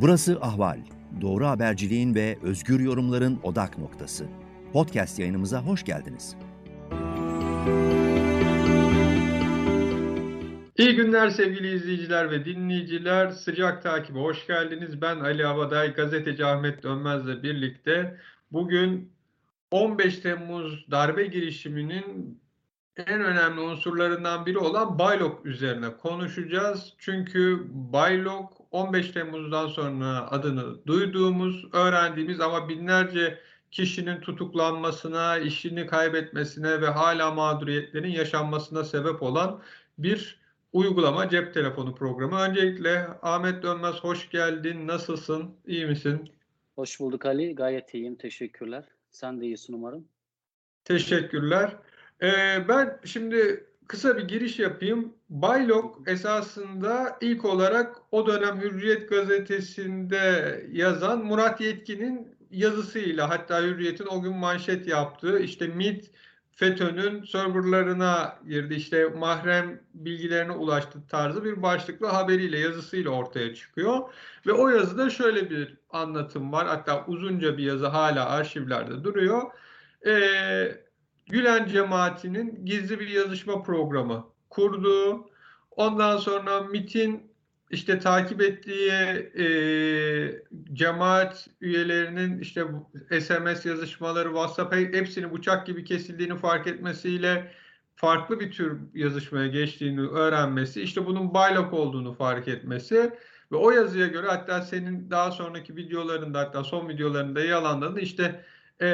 Burası Ahval. Doğru haberciliğin ve özgür yorumların odak noktası. Podcast yayınımıza hoş geldiniz. İyi günler sevgili izleyiciler ve dinleyiciler. Sıcak takibe hoş geldiniz. Ben Ali Havaday, gazeteci Ahmet Dönmez'le birlikte bugün 15 Temmuz darbe girişiminin en önemli unsurlarından biri olan Baylok üzerine konuşacağız. Çünkü Baylok 15 Temmuz'dan sonra adını duyduğumuz, öğrendiğimiz ama binlerce kişinin tutuklanmasına, işini kaybetmesine ve hala mağduriyetlerin yaşanmasına sebep olan bir uygulama cep telefonu programı. Öncelikle Ahmet Dönmez hoş geldin. Nasılsın? İyi misin? Hoş bulduk Ali. Gayet iyiyim. Teşekkürler. Sen de iyisin umarım. Teşekkürler. Ee, ben şimdi kısa bir giriş yapayım. Baylok esasında ilk olarak o dönem Hürriyet gazetesinde yazan Murat Yetkin'in yazısıyla hatta Hürriyet'in o gün manşet yaptığı işte MIT FETÖ'nün serverlarına girdi işte mahrem bilgilerine ulaştı tarzı bir başlıklı haberiyle yazısıyla ortaya çıkıyor. Ve o yazıda şöyle bir anlatım var hatta uzunca bir yazı hala arşivlerde duruyor. Ee, Gülen cemaatinin gizli bir yazışma programı kurduğu, ondan sonra MIT'in işte takip ettiği e, cemaat üyelerinin işte SMS yazışmaları, WhatsApp hepsini bıçak gibi kesildiğini fark etmesiyle farklı bir tür yazışmaya geçtiğini öğrenmesi, işte bunun baylok olduğunu fark etmesi ve o yazıya göre hatta senin daha sonraki videolarında hatta son videolarında yalanladı işte e,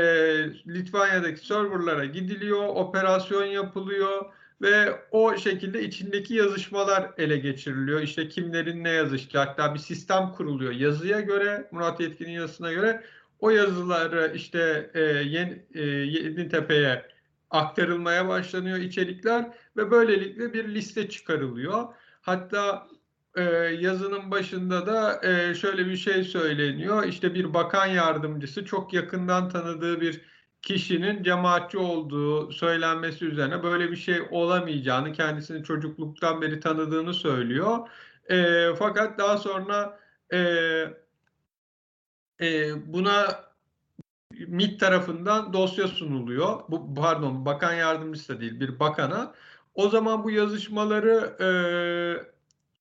Litvanya'daki serverlara gidiliyor, operasyon yapılıyor ve o şekilde içindeki yazışmalar ele geçiriliyor. İşte kimlerin ne yazıştı hatta bir sistem kuruluyor yazıya göre Murat Yetkin'in yazısına göre o yazıları işte e, Yeni, e, Yeditepe'ye aktarılmaya başlanıyor içerikler ve böylelikle bir liste çıkarılıyor. Hatta e, yazının başında da e, şöyle bir şey söyleniyor. İşte bir bakan yardımcısı çok yakından tanıdığı bir kişinin cemaatçi olduğu söylenmesi üzerine böyle bir şey olamayacağını, kendisini çocukluktan beri tanıdığını söylüyor. E, fakat daha sonra e, e, buna MİT tarafından dosya sunuluyor. Bu pardon bakan yardımcısı da değil bir bakana. O zaman bu yazışmaları e,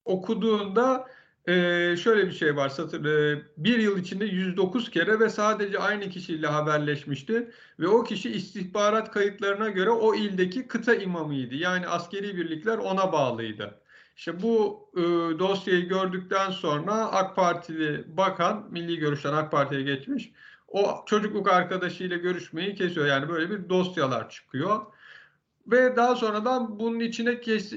okuduğunda e, şöyle bir şey var. Satır, e, bir yıl içinde 109 kere ve sadece aynı kişiyle haberleşmişti. Ve o kişi istihbarat kayıtlarına göre o ildeki kıta imamıydı. Yani askeri birlikler ona bağlıydı. İşte bu e, dosyayı gördükten sonra AK Partili bakan, milli görüşten AK Parti'ye geçmiş. O çocukluk arkadaşıyla görüşmeyi kesiyor. Yani böyle bir dosyalar çıkıyor. Ve daha sonradan bunun içine kes,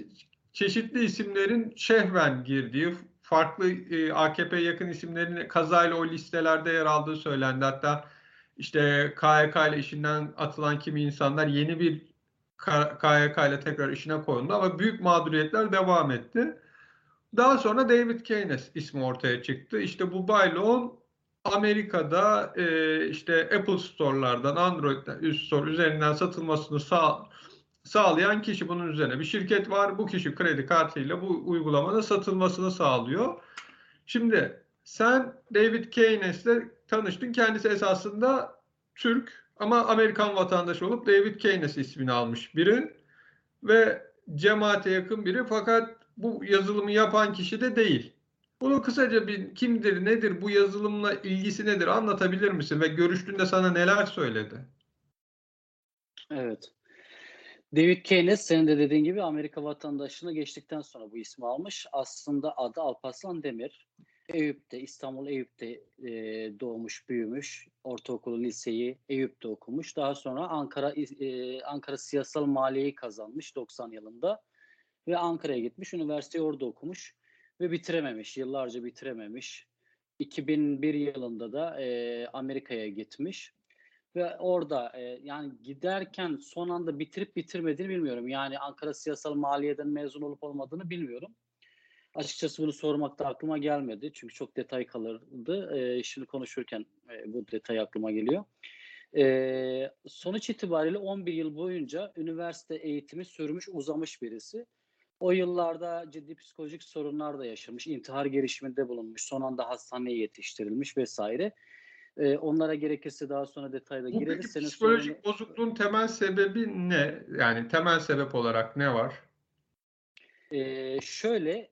çeşitli isimlerin şehven girdiği, farklı e, AKP yakın isimlerin kazayla o listelerde yer aldığı söylendi. Hatta işte KYK ile işinden atılan kimi insanlar yeni bir KYK ile tekrar işine koyuldu ama büyük mağduriyetler devam etti. Daha sonra David Keynes ismi ortaya çıktı. İşte bu baylon Amerika'da e, işte Apple Store'lardan, Android'den, üst store üzerinden satılmasını sağ, sağlayan kişi bunun üzerine bir şirket var. Bu kişi kredi kartıyla bu uygulamanın satılmasını sağlıyor. Şimdi sen David Keynes'le tanıştın. Kendisi esasında Türk ama Amerikan vatandaşı olup David Keynes ismini almış biri ve cemaate yakın biri fakat bu yazılımı yapan kişi de değil. Bunu kısaca bir kimdir, nedir, bu yazılımla ilgisi nedir anlatabilir misin ve görüştüğünde sana neler söyledi? Evet. David Keynes senin de dediğin gibi Amerika vatandaşlığına geçtikten sonra bu ismi almış. Aslında adı Alparslan Demir. Eyüp'te, İstanbul Eyüp'te e, doğmuş, büyümüş. Ortaokulu, liseyi Eyüp'te okumuş. Daha sonra Ankara e, Ankara Siyasal Maliyeyi kazanmış 90 yılında. Ve Ankara'ya gitmiş. Üniversiteyi orada okumuş. Ve bitirememiş. Yıllarca bitirememiş. 2001 yılında da e, Amerika'ya gitmiş ve orada e, yani giderken son anda bitirip bitirmediğini bilmiyorum. Yani Ankara Siyasal Maliye'den mezun olup olmadığını bilmiyorum. Açıkçası bunu sormak da aklıma gelmedi. Çünkü çok detay kalırdı. E, şimdi konuşurken e, bu detay aklıma geliyor. E, sonuç itibariyle 11 yıl boyunca üniversite eğitimi sürmüş, uzamış birisi. O yıllarda ciddi psikolojik sorunlar da yaşamış, intihar girişiminde bulunmuş, son anda hastaneye yetiştirilmiş vesaire. Ee, onlara gerekirse daha sonra detayda Bu gireriz. Senin psikolojik sorunu- bozukluğun temel sebebi ne? Yani temel sebep olarak ne var? Ee, şöyle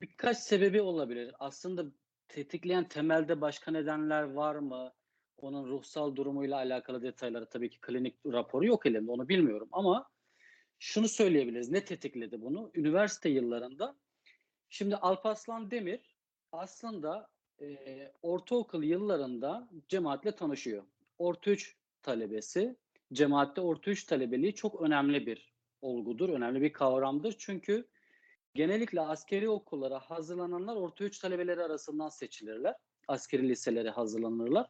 birkaç sebebi olabilir. Aslında tetikleyen temelde başka nedenler var mı? Onun ruhsal durumuyla alakalı detayları tabii ki klinik raporu yok elimde onu bilmiyorum ama şunu söyleyebiliriz. Ne tetikledi bunu? Üniversite yıllarında şimdi Alparslan Demir aslında e, ortaokul yıllarında cemaatle tanışıyor. Orta 3 talebesi. Cemaatte orta 3 talebeliği çok önemli bir olgudur, önemli bir kavramdır. Çünkü genellikle askeri okullara hazırlananlar orta 3 talebeleri arasından seçilirler. Askeri liselere hazırlanırlar.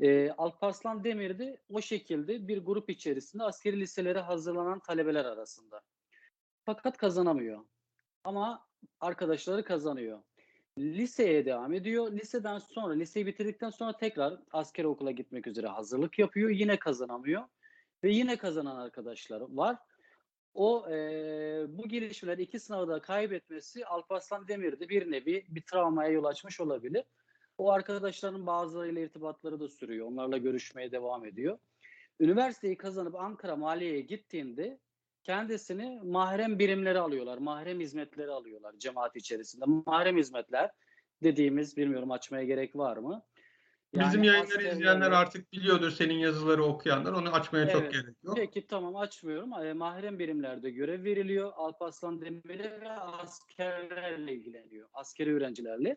Ee, Alparslan Demir de o şekilde bir grup içerisinde askeri liselere hazırlanan talebeler arasında. Fakat kazanamıyor. Ama arkadaşları kazanıyor. Liseye devam ediyor. Liseden sonra, liseyi bitirdikten sonra tekrar askeri okula gitmek üzere hazırlık yapıyor. Yine kazanamıyor. Ve yine kazanan arkadaşları var. O e, bu girişimler iki sınavı da kaybetmesi Alparslan Demir'de bir nevi bir travmaya yol açmış olabilir. O arkadaşların bazılarıyla irtibatları da sürüyor. Onlarla görüşmeye devam ediyor. Üniversiteyi kazanıp Ankara Maliye'ye gittiğinde kendisini mahrem birimleri alıyorlar. Mahrem hizmetleri alıyorlar cemaat içerisinde. Mahrem hizmetler dediğimiz bilmiyorum açmaya gerek var mı? Bizim yayınları askerlerle- izleyenler artık biliyordur senin yazıları okuyanlar. Onu açmaya çok Evet. gerek yok. Peki tamam açmıyorum. E, mahrem birimlerde görev veriliyor. Alparslan Demir'e ve askerlerle ilgileniyor. Askeri öğrencilerle.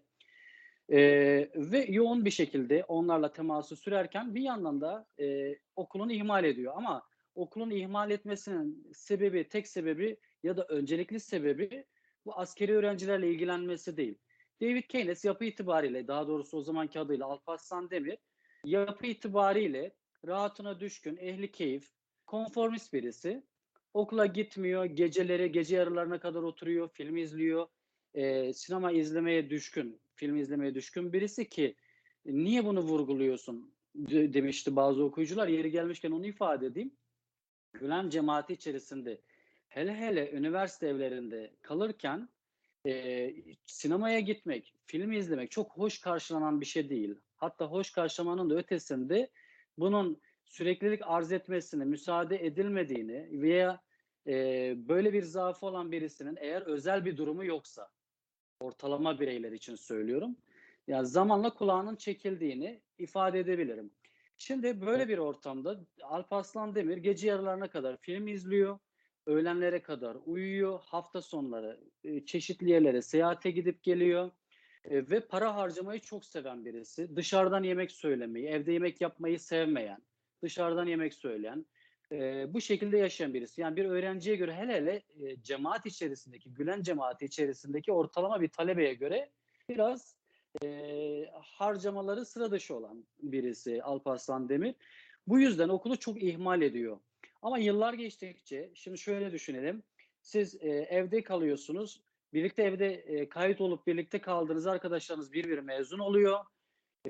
E, ve yoğun bir şekilde onlarla teması sürerken bir yandan da e, okulunu ihmal ediyor. Ama okulun ihmal etmesinin sebebi, tek sebebi ya da öncelikli sebebi bu askeri öğrencilerle ilgilenmesi değil. David Keynes yapı itibariyle, daha doğrusu o zamanki adıyla Alparslan Demir, yapı itibariyle rahatına düşkün, ehli keyif, konformist birisi. Okula gitmiyor, geceleri, gece yarılarına kadar oturuyor, film izliyor. Ee, sinema izlemeye düşkün, film izlemeye düşkün birisi ki niye bunu vurguluyorsun de- demişti bazı okuyucular. Yeri gelmişken onu ifade edeyim. Gülen cemaati içerisinde hele hele üniversite evlerinde kalırken e, sinemaya gitmek, film izlemek çok hoş karşılanan bir şey değil. Hatta hoş karşılamanın da ötesinde bunun süreklilik arz etmesine müsaade edilmediğini veya e, böyle bir zaafı olan birisinin eğer özel bir durumu yoksa ortalama bireyler için söylüyorum. Yani zamanla kulağının çekildiğini ifade edebilirim. Şimdi böyle bir ortamda Alparslan Demir gece yarılarına kadar film izliyor. Öğlenlere kadar uyuyor. Hafta sonları e, çeşitli yerlere seyahate gidip geliyor. E, ve para harcamayı çok seven birisi. Dışarıdan yemek söylemeyi, evde yemek yapmayı sevmeyen, dışarıdan yemek söyleyen, e, bu şekilde yaşayan birisi. Yani bir öğrenciye göre hele hele e, cemaat içerisindeki, Gülen cemaati içerisindeki ortalama bir talebeye göre biraz e, harcamaları sıra dışı olan birisi Alparslan Demir. Bu yüzden okulu çok ihmal ediyor. Ama yıllar geçtikçe, şimdi şöyle düşünelim. Siz e, evde kalıyorsunuz. Birlikte evde e, kayıt olup birlikte kaldığınız arkadaşlarınız bir bir mezun oluyor.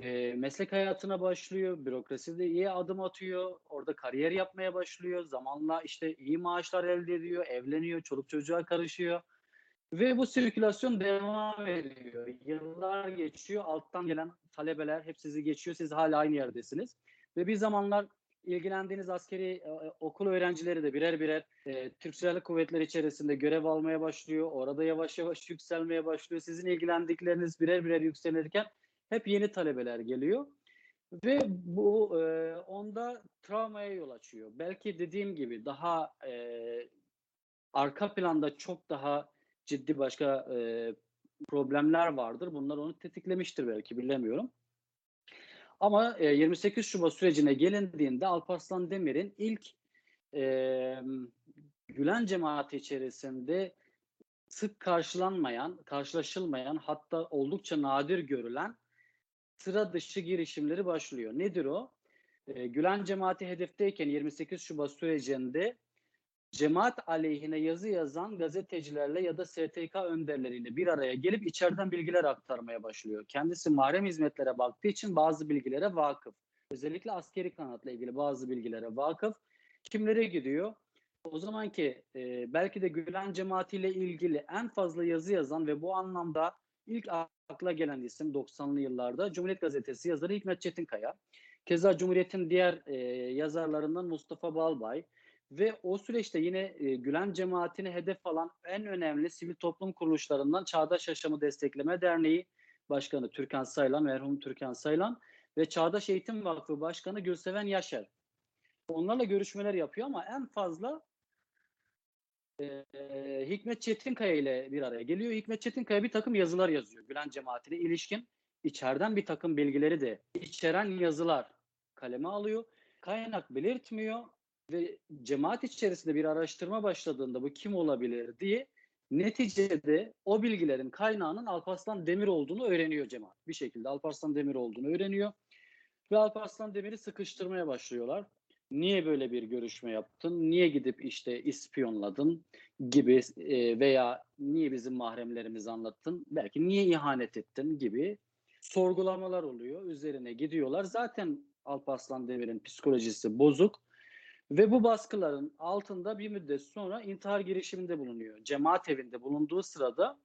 E, meslek hayatına başlıyor. Bürokraside iyi adım atıyor. Orada kariyer yapmaya başlıyor. Zamanla işte iyi maaşlar elde ediyor. Evleniyor. Çoluk çocuğa karışıyor. Ve bu sirkülasyon devam ediyor. Yıllar geçiyor. Alttan gelen talebeler hep sizi geçiyor. Siz hala aynı yerdesiniz. Ve bir zamanlar ilgilendiğiniz askeri e, okul öğrencileri de birer birer e, Türk Silahlı Kuvvetleri içerisinde görev almaya başlıyor. Orada yavaş yavaş yükselmeye başlıyor. Sizin ilgilendikleriniz birer birer yükselirken hep yeni talebeler geliyor. Ve bu e, onda travmaya yol açıyor. Belki dediğim gibi daha e, arka planda çok daha ciddi başka e, problemler vardır. Bunlar onu tetiklemiştir belki bilemiyorum. Ama e, 28 Şubat sürecine gelindiğinde Alparslan Demir'in ilk e, Gülen cemaati içerisinde sık karşılanmayan, karşılaşılmayan hatta oldukça nadir görülen sıra dışı girişimleri başlıyor. Nedir o? E, Gülen cemaati hedefteyken 28 Şubat sürecinde cemaat aleyhine yazı yazan gazetecilerle ya da STK önderleriyle bir araya gelip içeriden bilgiler aktarmaya başlıyor. Kendisi mahrem hizmetlere baktığı için bazı bilgilere vakıf. Özellikle askeri kanatla ilgili bazı bilgilere vakıf. Kimlere gidiyor? o zamanki e, belki de Gülen cemaatiyle ilgili en fazla yazı yazan ve bu anlamda ilk akla gelen isim 90'lı yıllarda Cumhuriyet Gazetesi yazarı Hikmet Çetinkaya. Keza Cumhuriyet'in diğer e, yazarlarından Mustafa Balbay ve o süreçte yine e, Gülen cemaatini hedef alan en önemli sivil toplum kuruluşlarından Çağdaş Yaşamı Destekleme Derneği Başkanı Türkan Saylan, merhum Türkan Saylan ve Çağdaş Eğitim Vakfı Başkanı Gülseven Yaşar. Onlarla görüşmeler yapıyor ama en fazla e, Hikmet Çetinkaya ile bir araya geliyor. Hikmet Çetinkaya bir takım yazılar yazıyor Gülen cemaatine ilişkin. içeriden bir takım bilgileri de içeren yazılar kaleme alıyor. Kaynak belirtmiyor ve cemaat içerisinde bir araştırma başladığında bu kim olabilir diye neticede o bilgilerin kaynağının Alparslan Demir olduğunu öğreniyor cemaat. Bir şekilde Alparslan Demir olduğunu öğreniyor ve Alparslan Demir'i sıkıştırmaya başlıyorlar. Niye böyle bir görüşme yaptın? Niye gidip işte ispiyonladın gibi e, veya niye bizim mahremlerimizi anlattın? Belki niye ihanet ettin gibi sorgulamalar oluyor. Üzerine gidiyorlar. Zaten Alparslan Demir'in psikolojisi bozuk ve bu baskıların altında bir müddet sonra intihar girişiminde bulunuyor. Cemaat evinde bulunduğu sırada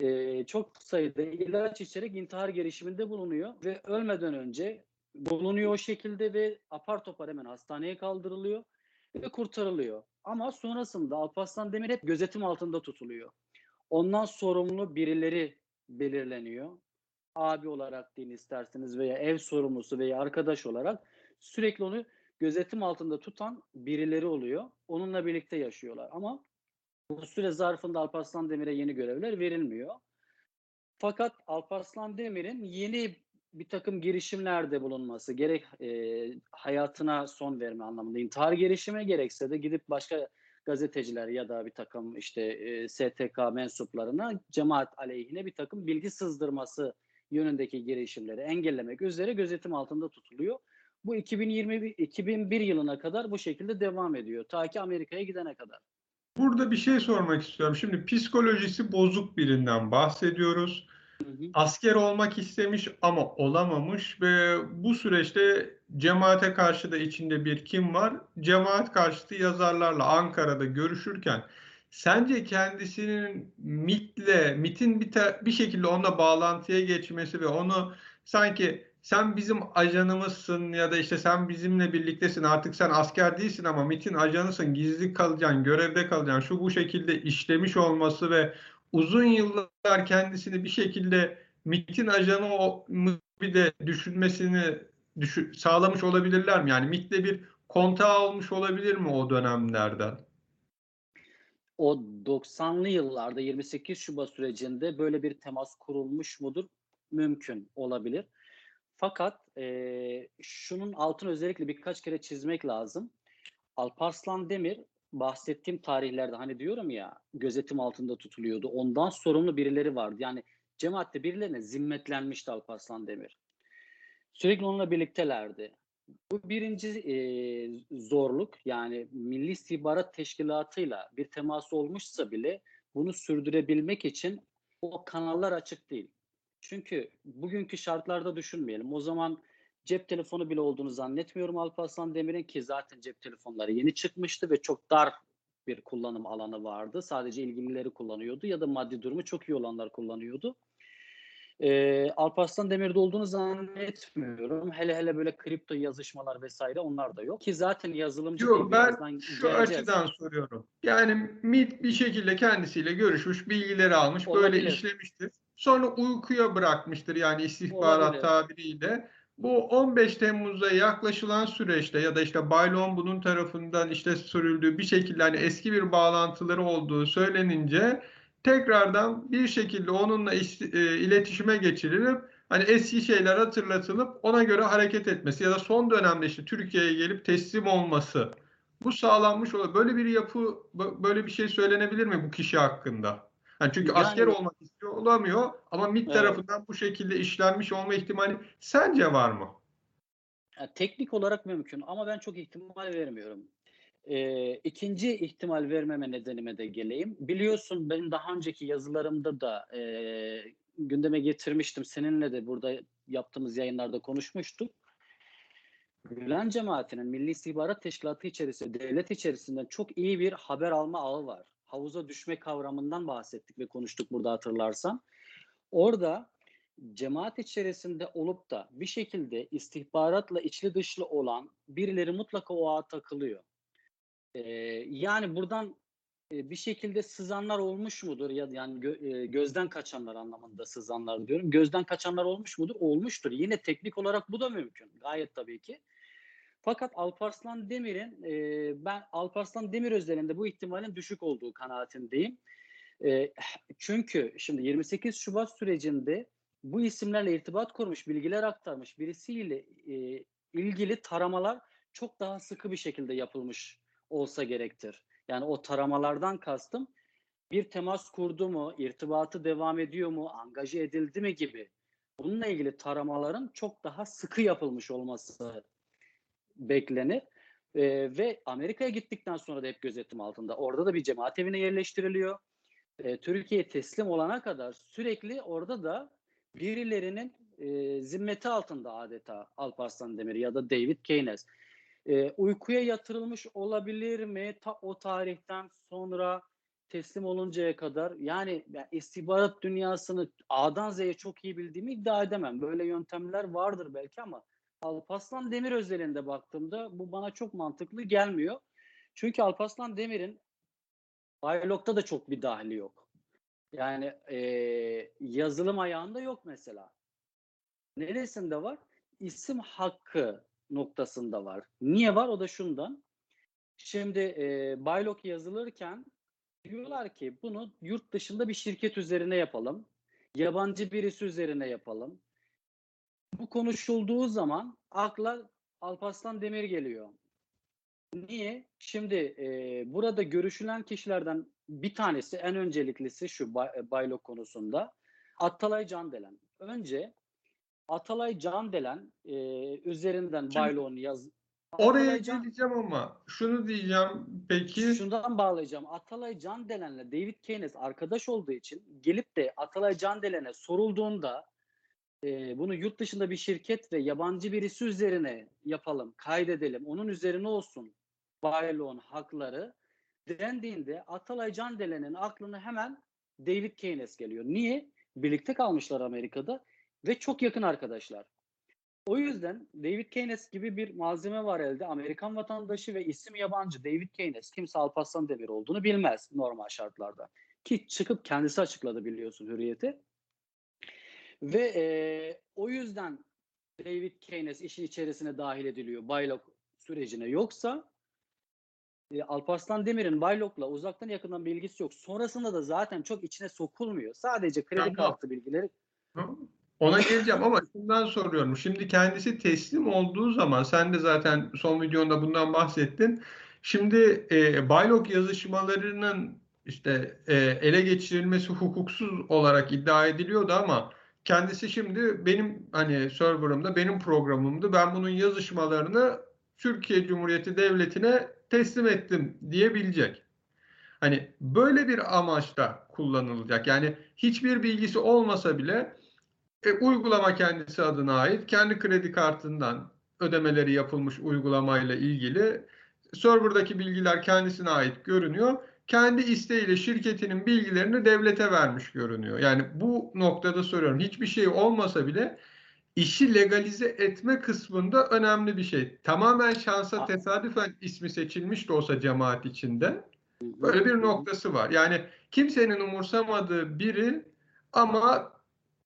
e, çok sayıda ilaç içerek intihar girişiminde bulunuyor ve ölmeden önce bulunuyor o şekilde ve apar topar hemen hastaneye kaldırılıyor ve kurtarılıyor. Ama sonrasında Alparslan Demir hep gözetim altında tutuluyor. Ondan sorumlu birileri belirleniyor. Abi olarak deyin isterseniz veya ev sorumlusu veya arkadaş olarak sürekli onu gözetim altında tutan birileri oluyor. Onunla birlikte yaşıyorlar. Ama bu süre zarfında Alparslan Demir'e yeni görevler verilmiyor. Fakat Alparslan Demir'in yeni bir takım girişimlerde bulunması, gerek e, hayatına son verme anlamında intihar girişimi gerekse de gidip başka gazeteciler ya da bir takım işte e, STK mensuplarına cemaat aleyhine bir takım bilgi sızdırması yönündeki girişimleri engellemek üzere gözetim altında tutuluyor. Bu 2021 2001 yılına kadar bu şekilde devam ediyor. Ta ki Amerika'ya gidene kadar. Burada bir şey sormak istiyorum. Şimdi psikolojisi bozuk birinden bahsediyoruz. Hı hı. Asker olmak istemiş ama olamamış ve bu süreçte cemaate karşı da içinde bir kim var? Cemaat karşıtı yazarlarla Ankara'da görüşürken sence kendisinin MIT'le, MIT'in bir, bir şekilde onunla bağlantıya geçmesi ve onu sanki sen bizim ajanımızsın ya da işte sen bizimle birliktesin artık sen asker değilsin ama MIT'in ajanısın gizli kalacaksın görevde kalacaksın şu bu şekilde işlemiş olması ve uzun yıllar kendisini bir şekilde MIT'in ajanı o bir de düşünmesini düşün, sağlamış olabilirler mi? Yani MIT'le bir kontağı olmuş olabilir mi o dönemlerden? O 90'lı yıllarda 28 Şubat sürecinde böyle bir temas kurulmuş mudur? Mümkün olabilir. Fakat e, şunun altını özellikle birkaç kere çizmek lazım. Alparslan Demir bahsettiğim tarihlerde hani diyorum ya gözetim altında tutuluyordu. Ondan sorumlu birileri vardı. Yani cemaatte birilerine zimmetlenmişti Alparslan Demir. Sürekli onunla birliktelerdi. Bu birinci e, zorluk yani Milli İstihbarat Teşkilatı'yla bir temas olmuşsa bile bunu sürdürebilmek için o kanallar açık değil. Çünkü bugünkü şartlarda düşünmeyelim. O zaman cep telefonu bile olduğunu zannetmiyorum Alparslan Demir'in ki zaten cep telefonları yeni çıkmıştı ve çok dar bir kullanım alanı vardı. Sadece ilgilileri kullanıyordu ya da maddi durumu çok iyi olanlar kullanıyordu. Ee, Alparslan Demir'de olduğunu zannetmiyorum. Hele hele böyle kripto yazışmalar vesaire onlar da yok. Ki zaten yazılımcı Yok ben şu geleceğiz. açıdan soruyorum. Yani MIT bir şekilde kendisiyle görüşmüş, bilgileri almış, böyle Olabilir. işlemiştir. Sonra uykuya bırakmıştır yani istihbarat Olabilir. tabiriyle. Bu 15 Temmuz'a yaklaşılan süreçte ya da işte Baylon bunun tarafından işte sürüldüğü bir şekilde hani eski bir bağlantıları olduğu söylenince tekrardan bir şekilde onunla e, iletişime geçirilip hani eski şeyler hatırlatılıp ona göre hareket etmesi ya da son dönemde işte Türkiye'ye gelip teslim olması bu sağlanmış olur. Böyle bir yapı bö- böyle bir şey söylenebilir mi bu kişi hakkında? Yani çünkü Yani- asker olmak istiyor olamıyor ama MİT Evet. tarafından bu şekilde işlenmiş olma ihtimali sence var mı? Yani teknik olarak mümkün ama ben çok ihtimal vermiyorum. Ee, ikinci ihtimal vermeme nedenime de geleyim. Biliyorsun benim daha önceki yazılarımda da e, gündeme getirmiştim. Seninle de burada yaptığımız yayınlarda konuşmuştuk. Gülen cemaatinin Milli İstihbarat Teşkilatı içerisinde, devlet içerisinde çok iyi bir haber alma ağı var. Havuza düşme kavramından bahsettik ve konuştuk burada hatırlarsan. Orada cemaat içerisinde olup da bir şekilde istihbaratla içli dışlı olan birileri mutlaka o ağa takılıyor. Ee, yani buradan e, bir şekilde sızanlar olmuş mudur ya yani gö- e, gözden kaçanlar anlamında sızanlar diyorum. Gözden kaçanlar olmuş mudur? Olmuştur. Yine teknik olarak bu da mümkün. Gayet tabii ki. Fakat Alparslan Demir'in e, ben Alparslan Demir özelinde bu ihtimalin düşük olduğu kanaatindeyim. E, çünkü şimdi 28 Şubat sürecinde bu isimlerle irtibat kurmuş, bilgiler aktarmış birisiyle e, ilgili taramalar çok daha sıkı bir şekilde yapılmış olsa gerektir. Yani o taramalardan kastım bir temas kurdu mu, irtibatı devam ediyor mu, angaje edildi mi gibi bununla ilgili taramaların çok daha sıkı yapılmış olması beklenir. Ee, ve Amerika'ya gittikten sonra da hep gözetim altında. Orada da bir cemaat evine yerleştiriliyor. Ee, Türkiye'ye teslim olana kadar sürekli orada da birilerinin e, zimmeti altında adeta Alparslan Demir ya da David Keynes. Ee, uykuya yatırılmış olabilir mi ta o tarihten sonra teslim oluncaya kadar yani ben istihbarat dünyasını A'dan Z'ye çok iyi bildiğimi iddia edemem. Böyle yöntemler vardır belki ama Alparslan Demir özelinde baktığımda bu bana çok mantıklı gelmiyor. Çünkü Alparslan Demir'in Baylok'ta da çok bir dahili yok. Yani eee, yazılım ayağında yok mesela. Neresinde var? İsim hakkı noktasında var. Niye var? O da şundan. Şimdi eee Baylok yazılırken diyorlar ki bunu yurt dışında bir şirket üzerine yapalım. Yabancı birisi üzerine yapalım. Bu konuşulduğu zaman akla Alparslan Demir geliyor. Niye? Şimdi e, burada görüşülen kişilerden bir tanesi en önceliklisi şu Bay- Baylok konusunda Atalay Candelen. Önce Atalay Candelen e, üzerinden Şimdi Baylok'un yaz Oraya Atalay Can- geleceğim ama şunu diyeceğim peki. Şundan bağlayacağım. Atalay Candelen'le David Keynes arkadaş olduğu için gelip de Atalay Candelen'e sorulduğunda e, bunu yurt dışında bir şirket ve yabancı birisi üzerine yapalım, kaydedelim, onun üzerine olsun Baylok'un hakları dendiğinde Atalay Candelen'in aklına hemen David Keynes geliyor. Niye? Birlikte kalmışlar Amerika'da ve çok yakın arkadaşlar. O yüzden David Keynes gibi bir malzeme var elde. Amerikan vatandaşı ve isim yabancı David Keynes kimse Alparslan Demir olduğunu bilmez normal şartlarda. Ki çıkıp kendisi açıkladı biliyorsun hürriyeti. Ve e, o yüzden David Keynes işin içerisine dahil ediliyor Baylok sürecine. Yoksa e, Alparslan Demir'in Baylok'la uzaktan yakından bir ilgisi yok. Sonrasında da zaten çok içine sokulmuyor. Sadece kredi kartı bilgileri Ona geleceğim ama şundan soruyorum. Şimdi kendisi teslim olduğu zaman sen de zaten son videonda bundan bahsettin. Şimdi e, Baylok yazışmalarının işte e, ele geçirilmesi hukuksuz olarak iddia ediliyordu ama kendisi şimdi benim hani serverımda benim programımda ben bunun yazışmalarını Türkiye Cumhuriyeti Devleti'ne teslim ettim diyebilecek. Hani böyle bir amaçla kullanılacak. Yani hiçbir bilgisi olmasa bile e, uygulama kendisi adına ait. Kendi kredi kartından ödemeleri yapılmış uygulamayla ilgili serverdaki bilgiler kendisine ait görünüyor. Kendi isteğiyle şirketinin bilgilerini devlete vermiş görünüyor. Yani bu noktada soruyorum. Hiçbir şey olmasa bile işi legalize etme kısmında önemli bir şey. Tamamen şansa tesadüfen ismi seçilmiş de olsa cemaat içinde Böyle bir noktası var. Yani kimsenin umursamadığı biri ama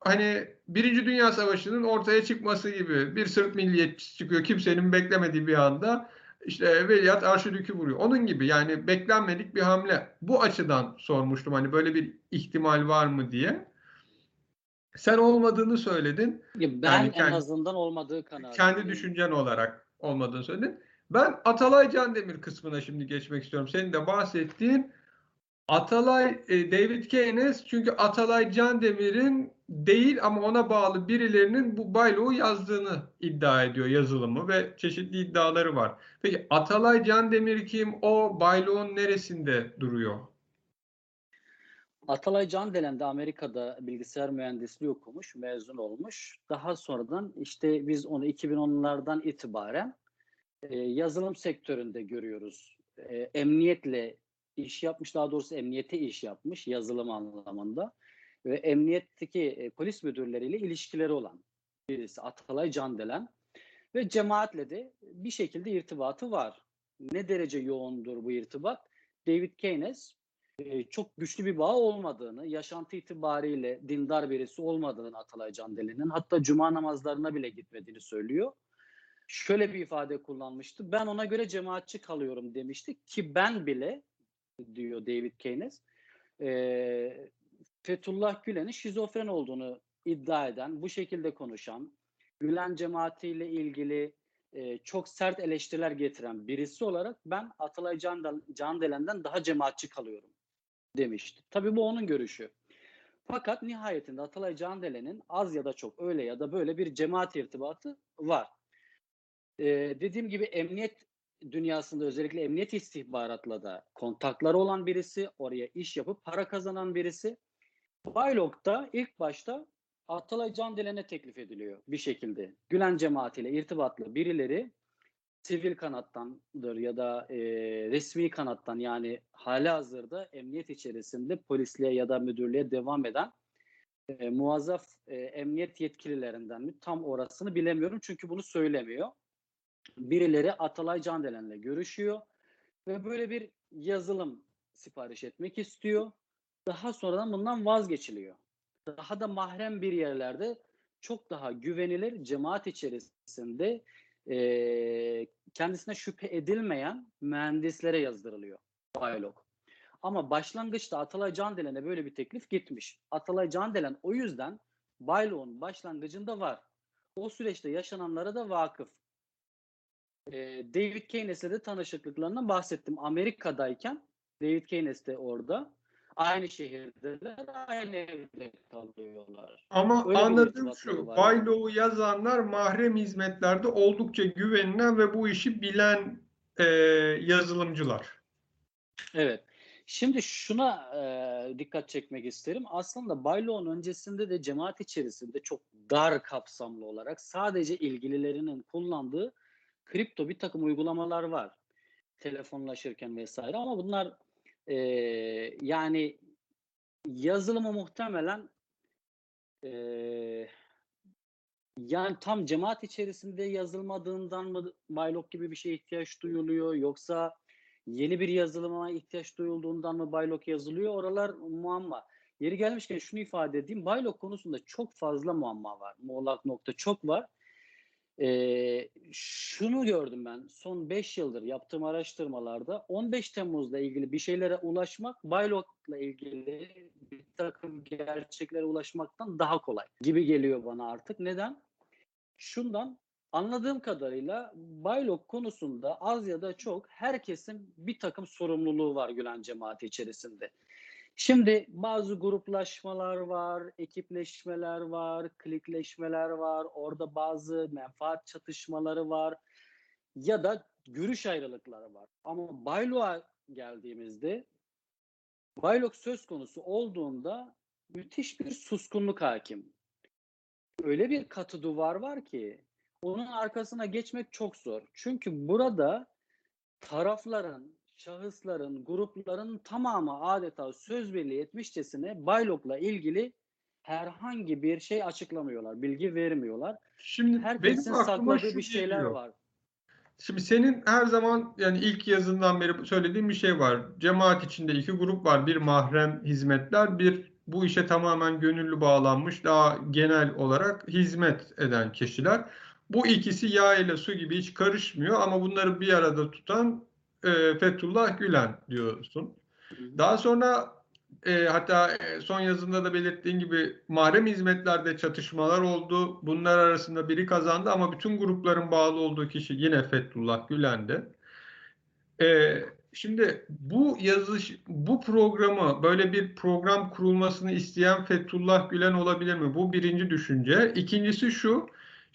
hani Birinci Dünya Savaşı'nın ortaya çıkması gibi bir Sırp milliyetçisi çıkıyor kimsenin beklemediği bir anda işte Veliaht Arşidük'ü vuruyor. Onun gibi yani beklenmedik bir hamle. Bu açıdan sormuştum hani böyle bir ihtimal var mı diye. Sen olmadığını söyledin. Ya Ben Yani en kendi- azından olmadığı kanaatindeyim. Kendi düşüncen olarak olmadığını söyledin. Ben Atalay Candemir kısmına şimdi geçmek istiyorum. Senin de bahsettiğin Atalay e, David Keynes çünkü Atalay Candemir'in değil ama ona bağlı birilerinin bu Baylok'u yazdığını iddia ediyor yazılımı ve çeşitli iddiaları var. Peki Atalay Candemir kim? O Baylok'un neresinde duruyor? Atalay Candelen de Amerika'da bilgisayar mühendisliği okumuş, mezun olmuş. Daha sonradan işte biz onu 2010'lardan itibaren e, yazılım sektöründe görüyoruz. E, emniyetle iş yapmış, daha doğrusu emniyete iş yapmış yazılım anlamında ve emniyetteki e, polis müdürleriyle ilişkileri olan birisi Atalay Candelen ve cemaatle de bir şekilde irtibatı var. Ne derece yoğundur bu irtibat? David Keynes e, çok güçlü bir bağ olmadığını, yaşantı itibariyle dindar birisi olmadığını Atalay Candelen'in hatta cuma namazlarına bile gitmediğini söylüyor. Şöyle bir ifade kullanmıştı. Ben ona göre cemaatçi kalıyorum demişti ki ben bile diyor David Keynes e, Fethullah Gülen'in şizofren olduğunu iddia eden, bu şekilde konuşan, Gülen cemaatiyle ilgili e, çok sert eleştiriler getiren birisi olarak ben Atalay Can, Candelen'den daha cemaatçi kalıyorum demişti. Tabii bu onun görüşü. Fakat nihayetinde Atalay Candelen'in az ya da çok öyle ya da böyle bir cemaat irtibatı var. Ee, dediğim gibi emniyet dünyasında özellikle emniyet istihbaratla da kontakları olan birisi, oraya iş yapıp para kazanan birisi. Baylok'ta ilk başta Atalay Candelen'e teklif ediliyor bir şekilde. Gülen cemaatiyle irtibatlı birileri sivil kanattandır ya da e, resmi kanattan yani hali hazırda emniyet içerisinde polisliğe ya da müdürlüğe devam eden e, muazzaf e, emniyet yetkililerinden mi tam orasını bilemiyorum çünkü bunu söylemiyor. Birileri Atalay Candelen'le görüşüyor ve böyle bir yazılım sipariş etmek istiyor. Daha sonradan bundan vazgeçiliyor. Daha da mahrem bir yerlerde çok daha güvenilir cemaat içerisinde e, kendisine şüphe edilmeyen mühendislere yazdırılıyor Baylok. Ama başlangıçta Atalay Candelen'e böyle bir teklif gitmiş. Atalay Candelen o yüzden Baylok'un başlangıcında var. O süreçte yaşananlara da vakıf. E, David Keynes'le de tanışıklıklarından bahsettim. Amerika'dayken David Keynes de orada. Aynı şehirdeler, aynı evde kalıyorlar. Ama Öyle anladığım şu, var. Bayloğu yazanlar mahrem hizmetlerde oldukça güvenilen ve bu işi bilen e, yazılımcılar. Evet. Şimdi şuna e, dikkat çekmek isterim. Aslında Bayloğ'un öncesinde de cemaat içerisinde çok dar kapsamlı olarak sadece ilgililerinin kullandığı kripto bir takım uygulamalar var. Telefonlaşırken vesaire ama bunlar e, yani yazılımı muhtemelen e, yani tam cemaat içerisinde yazılmadığından mı Baylok gibi bir şeye ihtiyaç duyuluyor yoksa yeni bir yazılıma ihtiyaç duyulduğundan mı Baylok yazılıyor? Oralar muamma. Yeri gelmişken şunu ifade edeyim. Baylok konusunda çok fazla muamma var. Muğlak nokta çok var. Ee, şunu gördüm ben son 5 yıldır yaptığım araştırmalarda 15 Temmuz'la ilgili bir şeylere ulaşmak Baylok'la ilgili bir takım gerçeklere ulaşmaktan daha kolay gibi geliyor bana artık. Neden? Şundan anladığım kadarıyla Baylok konusunda az ya da çok herkesin bir takım sorumluluğu var Gülen cemaati içerisinde. Şimdi bazı gruplaşmalar var, ekipleşmeler var, klikleşmeler var, orada bazı menfaat çatışmaları var ya da görüş ayrılıkları var. Ama Baylok'a geldiğimizde Baylok söz konusu olduğunda müthiş bir suskunluk hakim. Öyle bir katı duvar var ki onun arkasına geçmek çok zor. Çünkü burada tarafların, şahısların, grupların tamamı adeta söz birliği etmişçesine Baylok'la ilgili herhangi bir şey açıklamıyorlar, bilgi vermiyorlar. Şimdi Herkesin sakladığı bir şeyler geliyor. var. Şimdi senin her zaman yani ilk yazından beri söylediğin bir şey var. Cemaat içinde iki grup var. Bir mahrem hizmetler, bir bu işe tamamen gönüllü bağlanmış, daha genel olarak hizmet eden kişiler. Bu ikisi yağ ile su gibi hiç karışmıyor ama bunları bir arada tutan e, Fethullah Gülen diyorsun. Daha sonra e, hatta e, son yazında da belirttiğin gibi mahrem hizmetlerde çatışmalar oldu. Bunlar arasında biri kazandı ama bütün grupların bağlı olduğu kişi yine Fethullah Gülen'di. E, şimdi bu yazış, bu programı böyle bir program kurulmasını isteyen Fethullah Gülen olabilir mi? Bu birinci düşünce. İkincisi şu.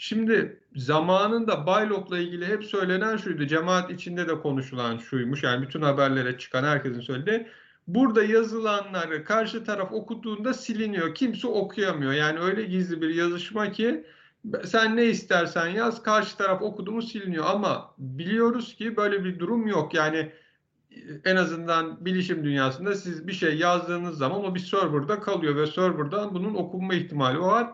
Şimdi zamanında Baylok'la ilgili hep söylenen şuydu. Cemaat içinde de konuşulan şuymuş. Yani bütün haberlere çıkan herkesin söylediği. Burada yazılanları karşı taraf okuduğunda siliniyor. Kimse okuyamıyor. Yani öyle gizli bir yazışma ki Sen ne istersen yaz, karşı taraf okudu mu siliniyor. Ama biliyoruz ki böyle bir durum yok. Yani en azından bilişim dünyasında siz bir şey yazdığınız zaman o bir serverda kalıyor ve serverdan bunun okunma ihtimali var.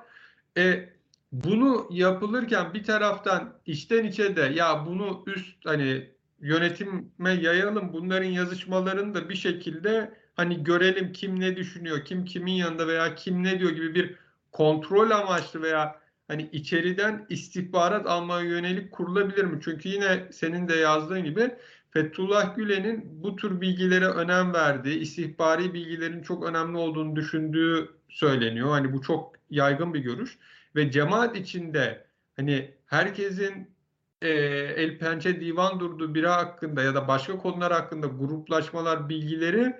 E, bunu yapılırken bir taraftan içten içe de ya bunu üst hani yönetime yayalım bunların yazışmalarını da bir şekilde hani görelim kim ne düşünüyor, kim kimin yanında veya kim ne diyor gibi bir kontrol amaçlı veya hani içeriden istihbarat almaya yönelik kurulabilir mi? Çünkü yine senin de yazdığın gibi Fethullah Gülen'in bu tür bilgilere önem verdiği, istihbari bilgilerin çok önemli olduğunu düşündüğü söyleniyor. Hani bu çok yaygın bir görüş ve cemaat içinde hani herkesin e, el pençe divan durduğu biri hakkında ya da başka konular hakkında gruplaşmalar, bilgileri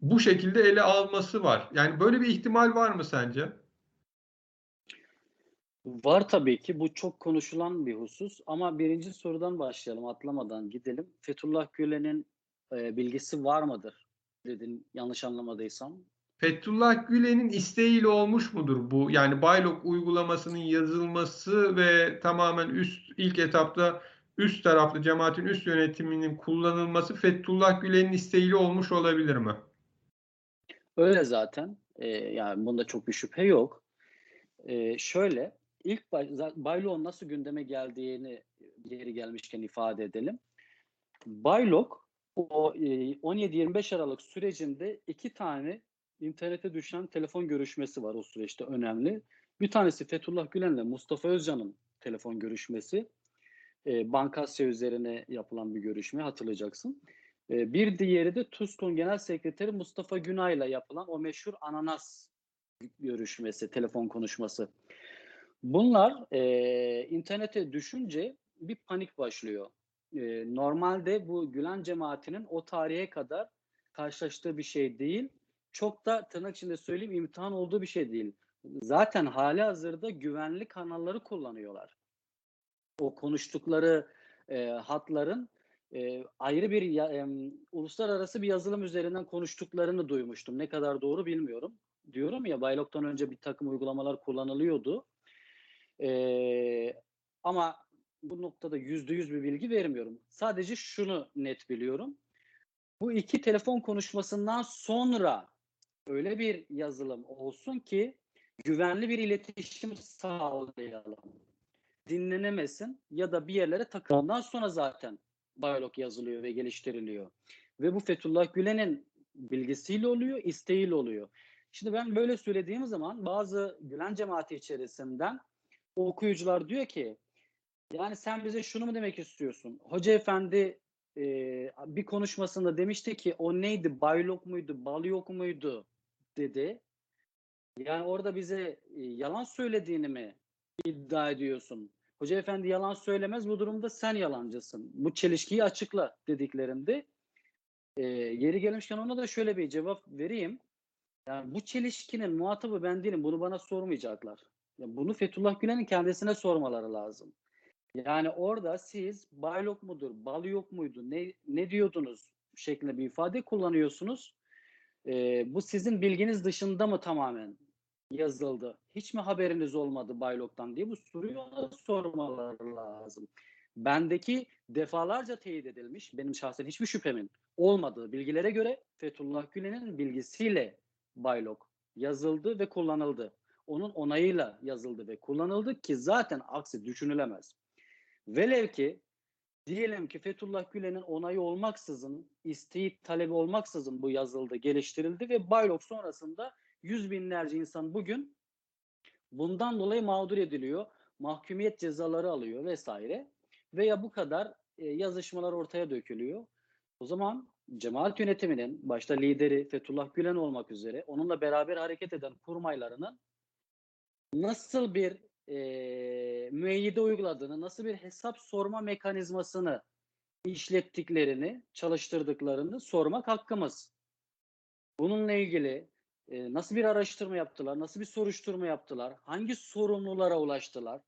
bu şekilde ele alması var. Yani böyle bir ihtimal var mı sence? Var tabii ki. Bu çok konuşulan bir husus. Ama birinci sorudan başlayalım. Atlamadan gidelim. Fethullah Gülen'in e, bilgisi var mıdır? Dedin yanlış anlamadıysam. Fethullah Gülen'in isteğiyle olmuş mudur bu? Yani Baylok uygulamasının yazılması ve tamamen üst ilk etapta üst taraflı cemaatin üst yönetiminin kullanılması Fethullah Gülen'in isteğiyle olmuş olabilir mi? Öyle zaten. E, yani bunda çok bir şüphe yok. E, şöyle ilk bay, Baylok'un nasıl gündeme geldiğini geri gelmişken ifade edelim. Baylok o e, 17-25 Aralık sürecinde iki tane internete düşen telefon görüşmesi var o süreçte önemli. Bir tanesi Fethullah Gülen'le Mustafa Özcan'ın telefon görüşmesi. E, Bankasya üzerine yapılan bir görüşme hatırlayacaksın. E, bir diğeri de TUSK'un Genel Sekreteri Mustafa Günay'la yapılan o meşhur ananas görüşmesi, telefon konuşması. Bunlar e, internete düşünce bir panik başlıyor. E, normalde bu Gülen cemaatinin o tarihe kadar karşılaştığı bir şey değil. Çok da tırnak içinde söyleyeyim imtihan olduğu bir şey değil. Zaten hali hazırda güvenli kanalları kullanıyorlar. O konuştukları e, hatların e, ayrı bir ya, e, uluslararası bir yazılım üzerinden konuştuklarını duymuştum. Ne kadar doğru bilmiyorum. Diyorum ya Baylok'tan önce bir takım uygulamalar kullanılıyordu. Ee, ama bu noktada yüzde yüz bir bilgi vermiyorum. Sadece şunu net biliyorum. Bu iki telefon konuşmasından sonra öyle bir yazılım olsun ki güvenli bir iletişim sağlayalım. Dinlenemesin ya da bir yerlere takılından sonra zaten Baylok yazılıyor ve geliştiriliyor. Ve bu Fethullah Gülen'in bilgisiyle oluyor, isteğiyle oluyor. Şimdi ben böyle söylediğim zaman bazı Gülen cemaati içerisinden okuyucular diyor ki yani sen bize şunu mu demek istiyorsun? Hoca efendi e, bir konuşmasında demişti ki o neydi? Baylok muydu? Balyok muydu? Dedi. Yani orada bize e, yalan söylediğini mi iddia ediyorsun? Hoca efendi yalan söylemez bu durumda sen yalancısın. Bu çelişkiyi açıkla dediklerinde e, yeri gelmişken ona da şöyle bir cevap vereyim. Yani bu çelişkinin muhatabı ben değilim. Bunu bana sormayacaklar. Ya bunu Fethullah Gülen'in kendisine sormaları lazım. Yani orada siz baylok mudur, bal yok muydu, ne, ne diyordunuz şeklinde bir ifade kullanıyorsunuz. Ee, bu sizin bilginiz dışında mı tamamen yazıldı? Hiç mi haberiniz olmadı bayloktan diye bu soruyu ona sormaları lazım. Bendeki defalarca teyit edilmiş, benim şahsen hiçbir şüphemin olmadığı bilgilere göre Fethullah Gülen'in bilgisiyle baylok yazıldı ve kullanıldı onun onayıyla yazıldı ve kullanıldı ki zaten aksi düşünülemez. Velev ki diyelim ki Fethullah Gülen'in onayı olmaksızın, isteği talebi olmaksızın bu yazıldı, geliştirildi ve Baylok sonrasında yüz binlerce insan bugün bundan dolayı mağdur ediliyor, mahkumiyet cezaları alıyor vesaire veya bu kadar e, yazışmalar ortaya dökülüyor. O zaman cemaat yönetiminin başta lideri Fethullah Gülen olmak üzere onunla beraber hareket eden kurmaylarının nasıl bir e, müeyyide uyguladığını, nasıl bir hesap sorma mekanizmasını işlettiklerini, çalıştırdıklarını sormak hakkımız. Bununla ilgili e, nasıl bir araştırma yaptılar, nasıl bir soruşturma yaptılar, hangi sorumlulara ulaştılar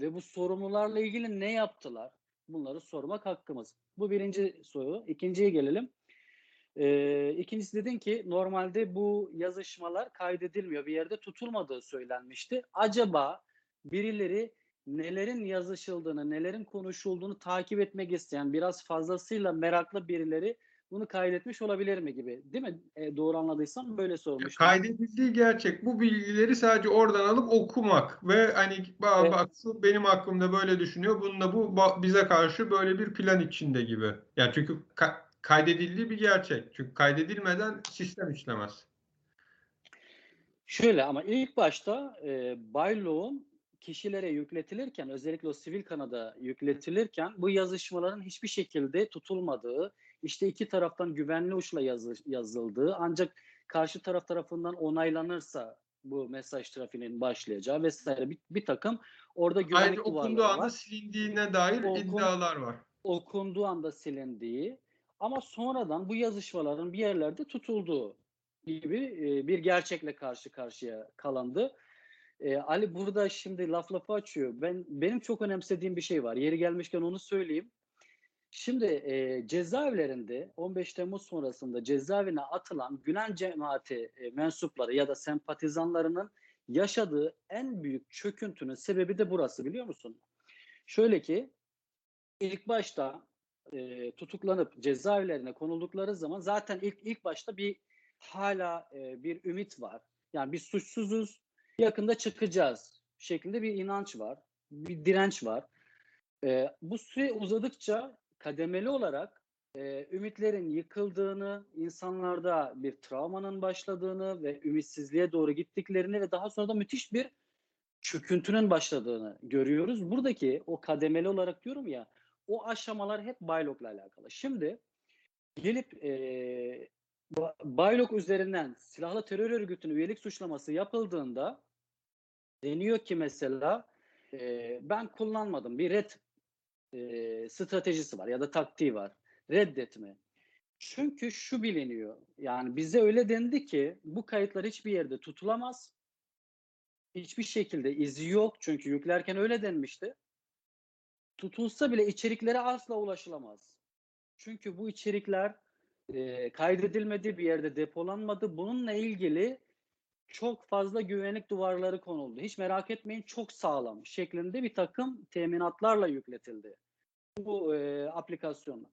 ve bu sorumlularla ilgili ne yaptılar? Bunları sormak hakkımız. Bu birinci soru. İkinciye gelelim. Ee, ikincisi dedin ki normalde bu yazışmalar kaydedilmiyor. Bir yerde tutulmadığı söylenmişti. Acaba birileri nelerin yazışıldığını, nelerin konuşulduğunu takip etmek isteyen biraz fazlasıyla meraklı birileri bunu kaydetmiş olabilir mi gibi. Değil mi? E, doğru anladıysam böyle sormuştum. Kaydedildiği gerçek. Bu bilgileri sadece oradan alıp okumak ve hani bak, Evet. bak benim hakkımda böyle düşünüyor. Bununla bu bize karşı böyle bir plan içinde gibi. Yani çünkü ka- kaydedildiği bir gerçek. Çünkü kaydedilmeden sistem işlemez. Şöyle ama ilk başta e, Baylok'un kişilere yükletilirken özellikle o sivil kanada yükletilirken bu yazışmaların hiçbir şekilde tutulmadığı, işte iki taraftan güvenli uçla yazı- yazıldığı ancak karşı taraf tarafından onaylanırsa bu mesaj trafiğinin başlayacağı vesaire bir, bir takım orada güvenlik Ayrıca okunduğu anda var. silindiğine dair Okun- iddialar var. okunduğu anda silindiği ama sonradan bu yazışmaların bir yerlerde tutulduğu gibi e, bir gerçekle karşı karşıya kalındı. E, Ali burada şimdi laf lafı açıyor. Ben benim çok önemsediğim bir şey var. Yeri gelmişken onu söyleyeyim. Şimdi e, cezaevlerinde 15 Temmuz sonrasında cezaevine atılan Gülen cemaati e, mensupları ya da sempatizanlarının yaşadığı en büyük çöküntünün sebebi de burası biliyor musun? Şöyle ki ilk başta e, tutuklanıp cezaevlerine konuldukları zaman zaten ilk ilk başta bir hala e, bir ümit var. Yani biz suçsuzuz, yakında çıkacağız şeklinde bir inanç var, bir direnç var. E, bu süre uzadıkça kademeli olarak e, ümitlerin yıkıldığını, insanlarda bir travmanın başladığını ve ümitsizliğe doğru gittiklerini ve daha sonra da müthiş bir çöküntünün başladığını görüyoruz. Buradaki o kademeli olarak diyorum ya, o aşamalar hep Baylok'la alakalı. Şimdi gelip e, Ba- Baylok üzerinden silahlı terör örgütüne üyelik suçlaması yapıldığında deniyor ki mesela e, ben kullanmadım bir red e, stratejisi var ya da taktiği var. Reddetme. Çünkü şu biliniyor. Yani bize öyle dendi ki bu kayıtlar hiçbir yerde tutulamaz. Hiçbir şekilde izi yok. Çünkü yüklerken öyle denmişti. Tutulsa bile içeriklere asla ulaşılamaz. Çünkü bu içerikler e, kaydedilmedi, bir yerde depolanmadı. Bununla ilgili çok fazla güvenlik duvarları konuldu. Hiç merak etmeyin çok sağlam şeklinde bir takım teminatlarla yükletildi bu e, aplikasyonla.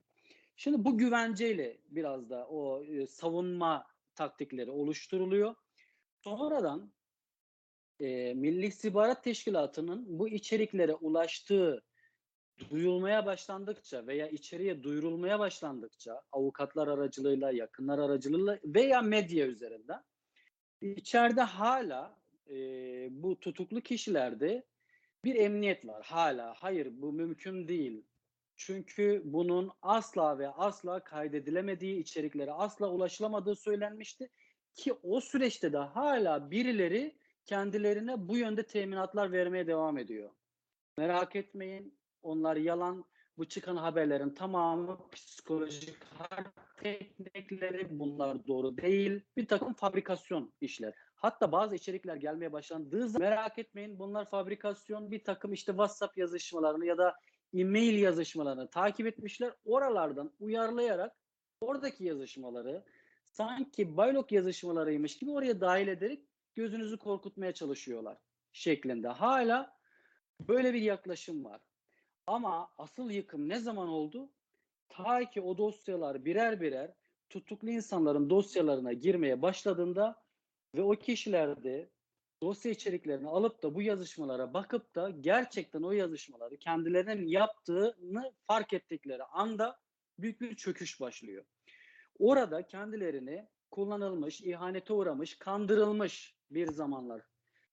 Şimdi bu güvenceyle biraz da o e, savunma taktikleri oluşturuluyor. Sonradan e, Milli İstihbarat Teşkilatı'nın bu içeriklere ulaştığı duyulmaya başlandıkça veya içeriye duyurulmaya başlandıkça avukatlar aracılığıyla, yakınlar aracılığıyla veya medya üzerinden içeride hala e, bu tutuklu kişilerde bir emniyet var hala. Hayır bu mümkün değil. Çünkü bunun asla ve asla kaydedilemediği, içeriklere asla ulaşılamadığı söylenmişti. Ki o süreçte de hala birileri kendilerine bu yönde teminatlar vermeye devam ediyor. Merak etmeyin onlar yalan. Bu çıkan haberlerin tamamı psikolojik harp teknikleri bunlar doğru değil. Bir takım fabrikasyon işler. Hatta bazı içerikler gelmeye başlandığı zaman merak etmeyin bunlar fabrikasyon bir takım işte WhatsApp yazışmalarını ya da e-mail yazışmalarını takip etmişler. Oralardan uyarlayarak oradaki yazışmaları sanki Baylok yazışmalarıymış gibi oraya dahil ederek gözünüzü korkutmaya çalışıyorlar şeklinde. Hala böyle bir yaklaşım var. Ama asıl yıkım ne zaman oldu? Ta ki o dosyalar birer birer tutuklu insanların dosyalarına girmeye başladığında ve o kişiler de dosya içeriklerini alıp da bu yazışmalara bakıp da gerçekten o yazışmaları kendilerinin yaptığını fark ettikleri anda büyük bir çöküş başlıyor. Orada kendilerini kullanılmış, ihanete uğramış, kandırılmış bir zamanlar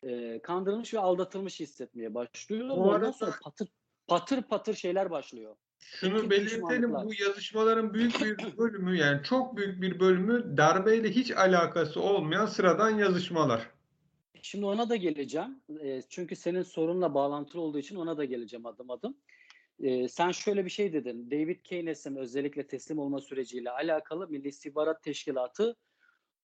e, kandırılmış ve aldatılmış hissetmeye başlıyorlar. Bu Ondan arada- sonra patır patır patır şeyler başlıyor. Şunu belirtelim bu yazışmaların büyük bir bölümü yani çok büyük bir bölümü darbeyle hiç alakası olmayan sıradan yazışmalar. Şimdi ona da geleceğim. E, çünkü senin sorunla bağlantılı olduğu için ona da geleceğim adım adım. E, sen şöyle bir şey dedin. David Keynes'in özellikle teslim olma süreciyle alakalı Milli İstihbarat Teşkilatı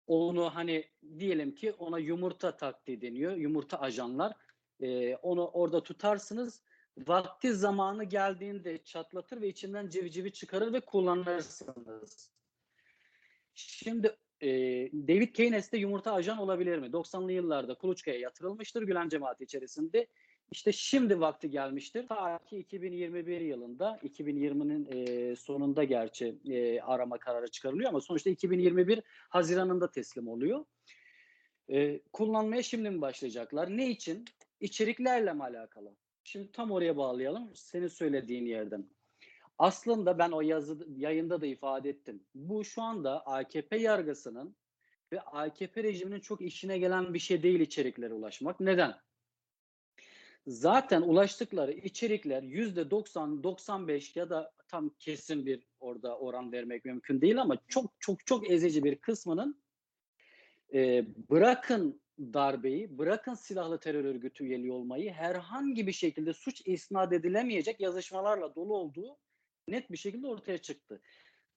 onu hani diyelim ki ona yumurta taktiği deniyor. Yumurta ajanlar. E, onu orada tutarsınız. Vakti zamanı geldiğinde çatlatır ve içinden civcivi çıkarır ve kullanırsınız. Şimdi e, David Keynes de yumurta ajan olabilir mi? 90'lı yıllarda kuluçkaya yatırılmıştır Gülen cemaati içerisinde. İşte şimdi vakti gelmiştir. Ta ki 2021 yılında, 2020'nin e, sonunda gerçi e, arama kararı çıkarılıyor ama sonuçta 2021 Haziran'ında teslim oluyor. E, kullanmaya şimdi mi başlayacaklar? Ne için? İçeriklerle mi alakalı? Şimdi tam oraya bağlayalım. Senin söylediğin yerden. Aslında ben o yazı yayında da ifade ettim. Bu şu anda AKP yargısının ve AKP rejiminin çok işine gelen bir şey değil içeriklere ulaşmak. Neden? Zaten ulaştıkları içerikler yüzde 90-95 ya da tam kesin bir orada oran vermek mümkün değil ama çok çok çok ezici bir kısmının e, bırakın darbeyi, bırakın silahlı terör örgütü üyeliği olmayı herhangi bir şekilde suç isnat edilemeyecek yazışmalarla dolu olduğu net bir şekilde ortaya çıktı.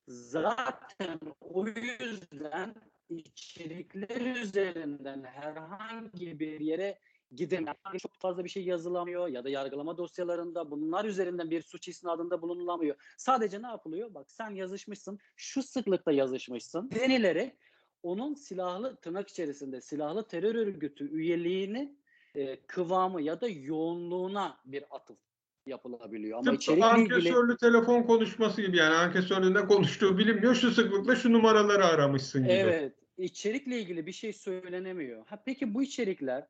Zaten o yüzden içerikler üzerinden herhangi bir yere gidemiyor. Çok fazla bir şey yazılamıyor ya da yargılama dosyalarında bunlar üzerinden bir suç isnadında bulunulamıyor. Sadece ne yapılıyor? Bak sen yazışmışsın, şu sıklıkta yazışmışsın denilerek onun silahlı tırnak içerisinde silahlı terör örgütü üyeliğini e, kıvamı ya da yoğunluğuna bir atıf yapılabiliyor. Ama Tıpkı içerikle ilgili ankesörlü telefon konuşması gibi yani ankesörlü ne konuştuğu bilinmiyor. Şu sıklıkla şu numaraları aramışsın gibi. Evet, içerikle ilgili bir şey söylenemiyor. Ha peki bu içerikler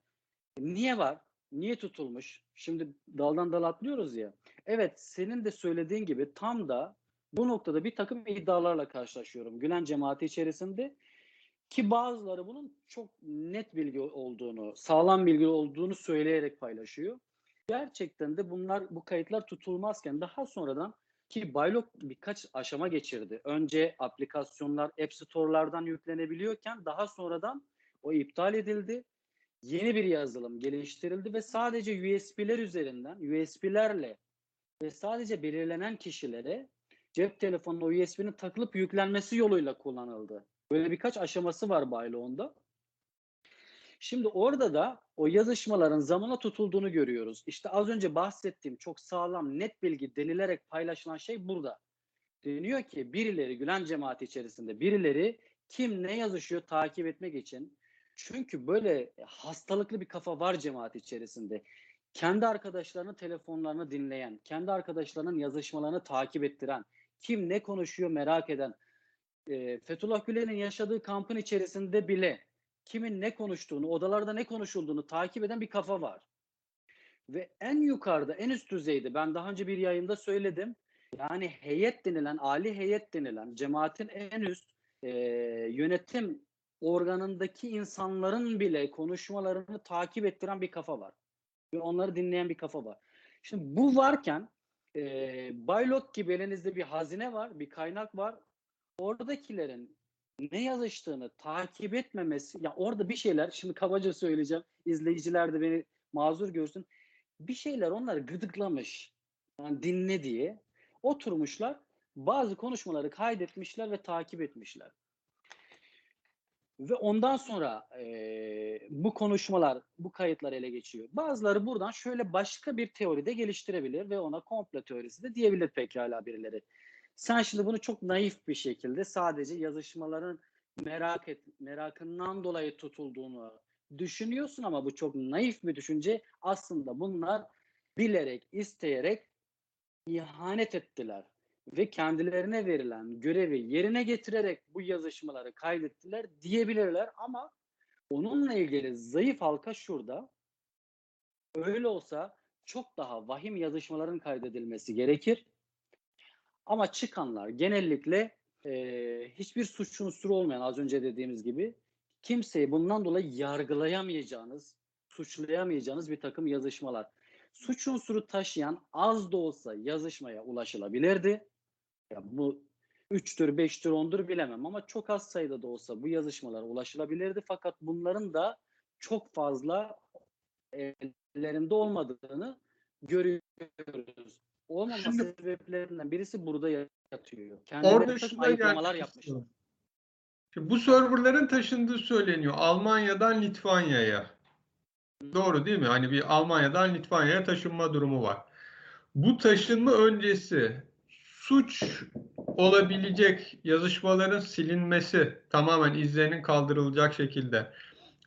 niye var? Niye tutulmuş? Şimdi daldan dala atlıyoruz ya. Evet, senin de söylediğin gibi tam da bu noktada bir takım iddialarla karşılaşıyorum. Gülen cemaati içerisinde ki bazıları bunun çok net bilgi olduğunu, sağlam bilgi olduğunu söyleyerek paylaşıyor. Gerçekten de bunlar bu kayıtlar tutulmazken daha sonradan ki Baylok birkaç aşama geçirdi. Önce aplikasyonlar App Store'lardan yüklenebiliyorken daha sonradan o iptal edildi. Yeni bir yazılım geliştirildi ve sadece USB'ler üzerinden, USB'lerle ve sadece belirlenen kişilere cep telefonuna USB'nin takılıp yüklenmesi yoluyla kullanıldı. Böyle birkaç aşaması var Baylok'unda. Şimdi orada da o yazışmaların zamana tutulduğunu görüyoruz. İşte az önce bahsettiğim çok sağlam, net bilgi denilerek paylaşılan şey burada. Deniyor ki birileri Gülen cemaati içerisinde birileri kim ne yazışıyor takip etmek için. Çünkü böyle hastalıklı bir kafa var cemaat içerisinde. Kendi arkadaşlarının telefonlarını dinleyen, kendi arkadaşlarının yazışmalarını takip ettiren, kim ne konuşuyor merak eden, e, Fethullah Gülen'in yaşadığı kampın içerisinde bile kimin ne konuştuğunu, odalarda ne konuşulduğunu takip eden bir kafa var. Ve en yukarıda, en üst düzeyde ben daha önce bir yayında söyledim. Yani heyet denilen, ali heyet denilen cemaatin en üst e, yönetim organındaki insanların bile konuşmalarını takip ettiren bir kafa var. Ve onları dinleyen bir kafa var. Şimdi bu varken e, Baylok gibi elinizde bir hazine var, bir kaynak var. Oradakilerin ne yazıştığını takip etmemesi, ya orada bir şeyler, şimdi kabaca söyleyeceğim, izleyiciler de beni mazur görsün. Bir şeyler onları gıdıklamış, yani dinle diye oturmuşlar, bazı konuşmaları kaydetmişler ve takip etmişler. Ve ondan sonra e, bu konuşmalar, bu kayıtlar ele geçiyor. Bazıları buradan şöyle başka bir teoride geliştirebilir ve ona komplo teorisi de diyebilir pekala birileri. Sen şimdi bunu çok naif bir şekilde sadece yazışmaların merak et, merakından dolayı tutulduğunu düşünüyorsun ama bu çok naif bir düşünce. Aslında bunlar bilerek, isteyerek ihanet ettiler ve kendilerine verilen görevi yerine getirerek bu yazışmaları kaydettiler diyebilirler ama onunla ilgili zayıf halka şurada. Öyle olsa çok daha vahim yazışmaların kaydedilmesi gerekir. Ama çıkanlar genellikle e, hiçbir suç unsuru olmayan az önce dediğimiz gibi kimseyi bundan dolayı yargılayamayacağınız, suçlayamayacağınız bir takım yazışmalar. Suç unsuru taşıyan az da olsa yazışmaya ulaşılabilirdi. Ya bu 3'tür, 5'tür, 10'dur bilemem ama çok az sayıda da olsa bu yazışmalara ulaşılabilirdi. Fakat bunların da çok fazla ellerinde olmadığını görüyoruz. Olmaması Şimdi- sebeplerinden birisi burada yatıyor. Orada Kendileri takım şuna ayıklamalar yapmışlar. Şimdi bu serverların taşındığı söyleniyor Almanya'dan Litvanya'ya. Doğru değil mi? Hani bir Almanya'dan Litvanya'ya taşınma durumu var. Bu taşınma öncesi suç olabilecek yazışmaların silinmesi, tamamen izlerinin kaldırılacak şekilde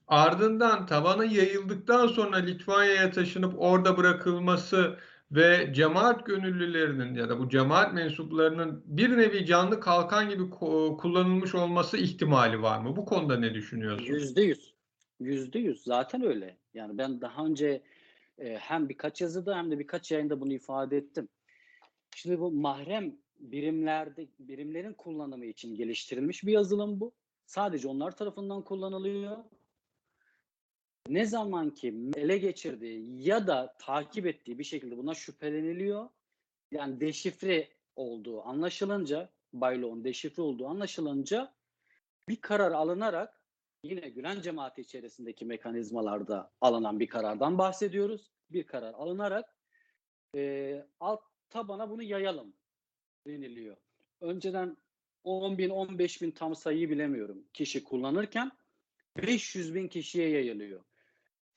ardından tabana yayıldıktan sonra Litvanya'ya taşınıp orada bırakılması ve cemaat gönüllülerinin ya da bu cemaat mensuplarının bir nevi canlı kalkan gibi kullanılmış olması ihtimali var mı? Bu konuda ne düşünüyorsun? Yüzde yüz. Yüzde yüz. Zaten öyle. Yani ben daha önce e, hem birkaç yazıda hem de birkaç yayında bunu ifade ettim. Şimdi bu mahrem birimlerde birimlerin kullanımı için geliştirilmiş bir yazılım bu. Sadece onlar tarafından kullanılıyor. Ne zaman ki ele geçirdiği ya da takip ettiği bir şekilde buna şüpheleniliyor. Yani deşifre olduğu anlaşılınca, Baylok'un deşifre olduğu anlaşılınca bir karar alınarak yine Gülen cemaati içerisindeki mekanizmalarda alınan bir karardan bahsediyoruz. Bir karar alınarak e, alt tabana bunu yayalım deniliyor. Önceden 10 bin, 15 bin tam sayıyı bilemiyorum kişi kullanırken 500 bin kişiye yayılıyor.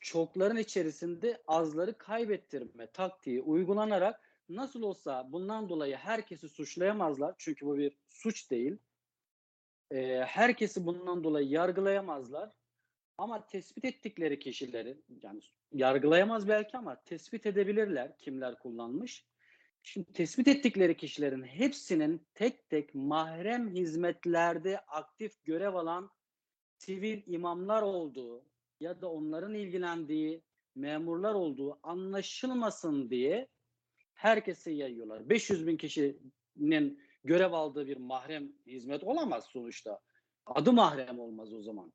Çokların içerisinde azları kaybettirme taktiği uygulanarak nasıl olsa bundan dolayı herkesi suçlayamazlar. Çünkü bu bir suç değil. Ee, herkesi bundan dolayı yargılayamazlar. Ama tespit ettikleri kişileri yani yargılayamaz belki ama tespit edebilirler kimler kullanmış. Şimdi tespit ettikleri kişilerin hepsinin tek tek mahrem hizmetlerde aktif görev alan sivil imamlar olduğu ya da onların ilgilendiği memurlar olduğu anlaşılmasın diye herkese yayıyorlar. 500 bin kişinin görev aldığı bir mahrem hizmet olamaz sonuçta. Adı mahrem olmaz o zaman.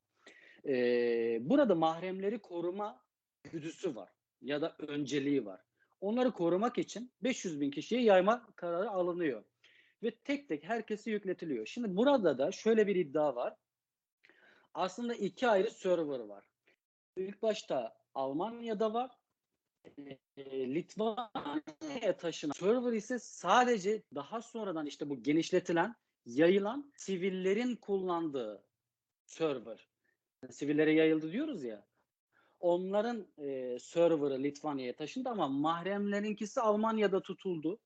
Ee, burada mahremleri koruma güdüsü var ya da önceliği var. Onları korumak için 500 bin kişiye yayma kararı alınıyor. Ve tek tek herkese yükletiliyor. Şimdi burada da şöyle bir iddia var. Aslında iki ayrı server var. İlk başta Almanya'da var. E, Litvanya'ya taşınan server ise sadece daha sonradan işte bu genişletilen, yayılan sivillerin kullandığı server. Sivillere yayıldı diyoruz ya. Onların e, server'ı Litvanya'ya taşındı ama mahremlerinkisi Almanya'da tutuldu.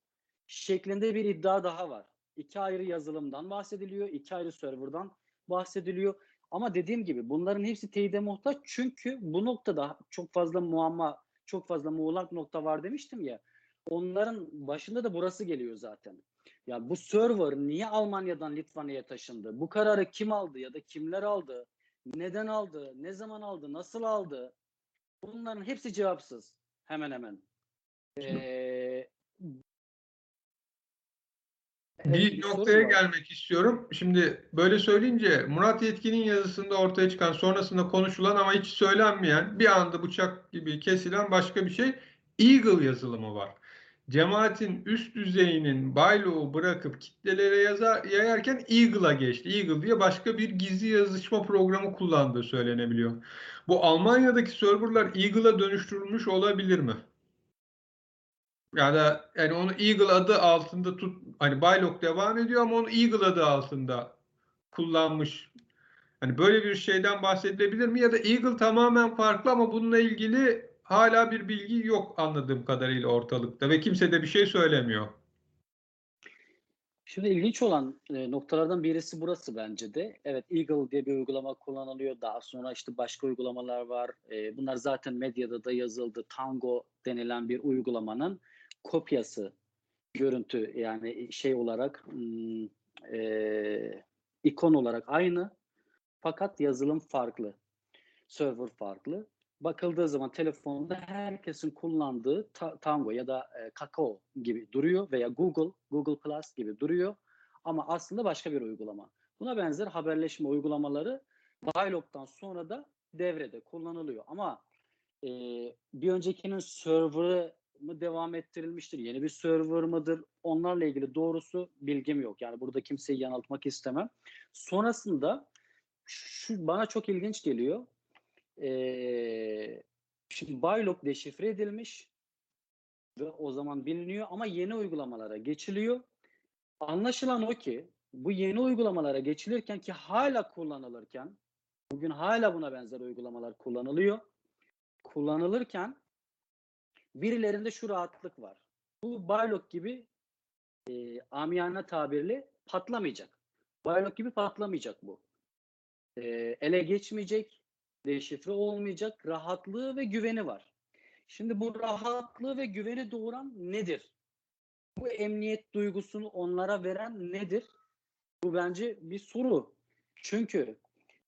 Şeklinde bir iddia daha var. İki ayrı yazılımdan bahsediliyor, iki ayrı server'dan bahsediliyor. Ama dediğim gibi bunların hepsi teyide muhtaç çünkü bu noktada çok fazla muamma, çok fazla muğlak nokta var demiştim ya. Onların başında da burası geliyor zaten. Ya bu server niye Almanya'dan Litvanya'ya taşındı? Bu kararı kim aldı ya da kimler aldı? Neden aldı? Ne zaman aldı? Nasıl aldı? Bunların hepsi cevapsız. Hemen hemen. Ee, Bir noktaya gelmek istiyorum. Şimdi böyle söyleyince Murat Yetkin'in yazısında ortaya çıkan, sonrasında konuşulan ama hiç söylenmeyen, bir anda bıçak gibi kesilen başka bir şey Eagle yazılımı var. Cemaatin üst düzeyinin bayloğu bırakıp kitlelere yaza, yayarken Eagle'a geçti. Eagle diye başka bir gizli yazışma programı kullandığı söylenebiliyor. Bu Almanya'daki serverlar Eagle'a dönüştürülmüş olabilir mi? Ya da yani onu Eagle adı altında tut hani Baylok devam ediyor ama onu Eagle adı altında kullanmış. Hani böyle bir şeyden bahsedilebilir mi? Ya da Eagle tamamen farklı ama bununla ilgili hala bir bilgi yok anladığım kadarıyla ortalıkta ve kimse de bir şey söylemiyor. Şimdi ilginç olan e, noktalardan birisi burası bence de. Evet Eagle diye bir uygulama kullanılıyor. Daha sonra işte başka uygulamalar var. E, bunlar zaten medyada da yazıldı. Tango denilen bir uygulamanın kopyası görüntü yani şey olarak e, ikon olarak aynı fakat yazılım farklı. Server farklı. Bakıldığı zaman telefonda herkesin kullandığı ta- Tango ya da e, Kakao gibi duruyor veya Google, Google Plus gibi duruyor. Ama aslında başka bir uygulama. Buna benzer haberleşme uygulamaları Dialog'dan sonra da devrede kullanılıyor. Ama e, bir öncekinin serverı mı devam ettirilmiştir? Yeni bir server mıdır? Onlarla ilgili doğrusu bilgim yok. Yani burada kimseyi yanıltmak istemem. Sonrasında şu bana çok ilginç geliyor. Ee, şimdi Baylok deşifre edilmiş ve o zaman biliniyor ama yeni uygulamalara geçiliyor. Anlaşılan o ki bu yeni uygulamalara geçilirken ki hala kullanılırken bugün hala buna benzer uygulamalar kullanılıyor. Kullanılırken birilerinde şu rahatlık var. Bu Baylok gibi e, amiyane tabirle patlamayacak. Baylok gibi patlamayacak bu. E, ele geçmeyecek deşifre olmayacak rahatlığı ve güveni var. Şimdi bu rahatlığı ve güveni doğuran nedir? Bu emniyet duygusunu onlara veren nedir? Bu bence bir soru. Çünkü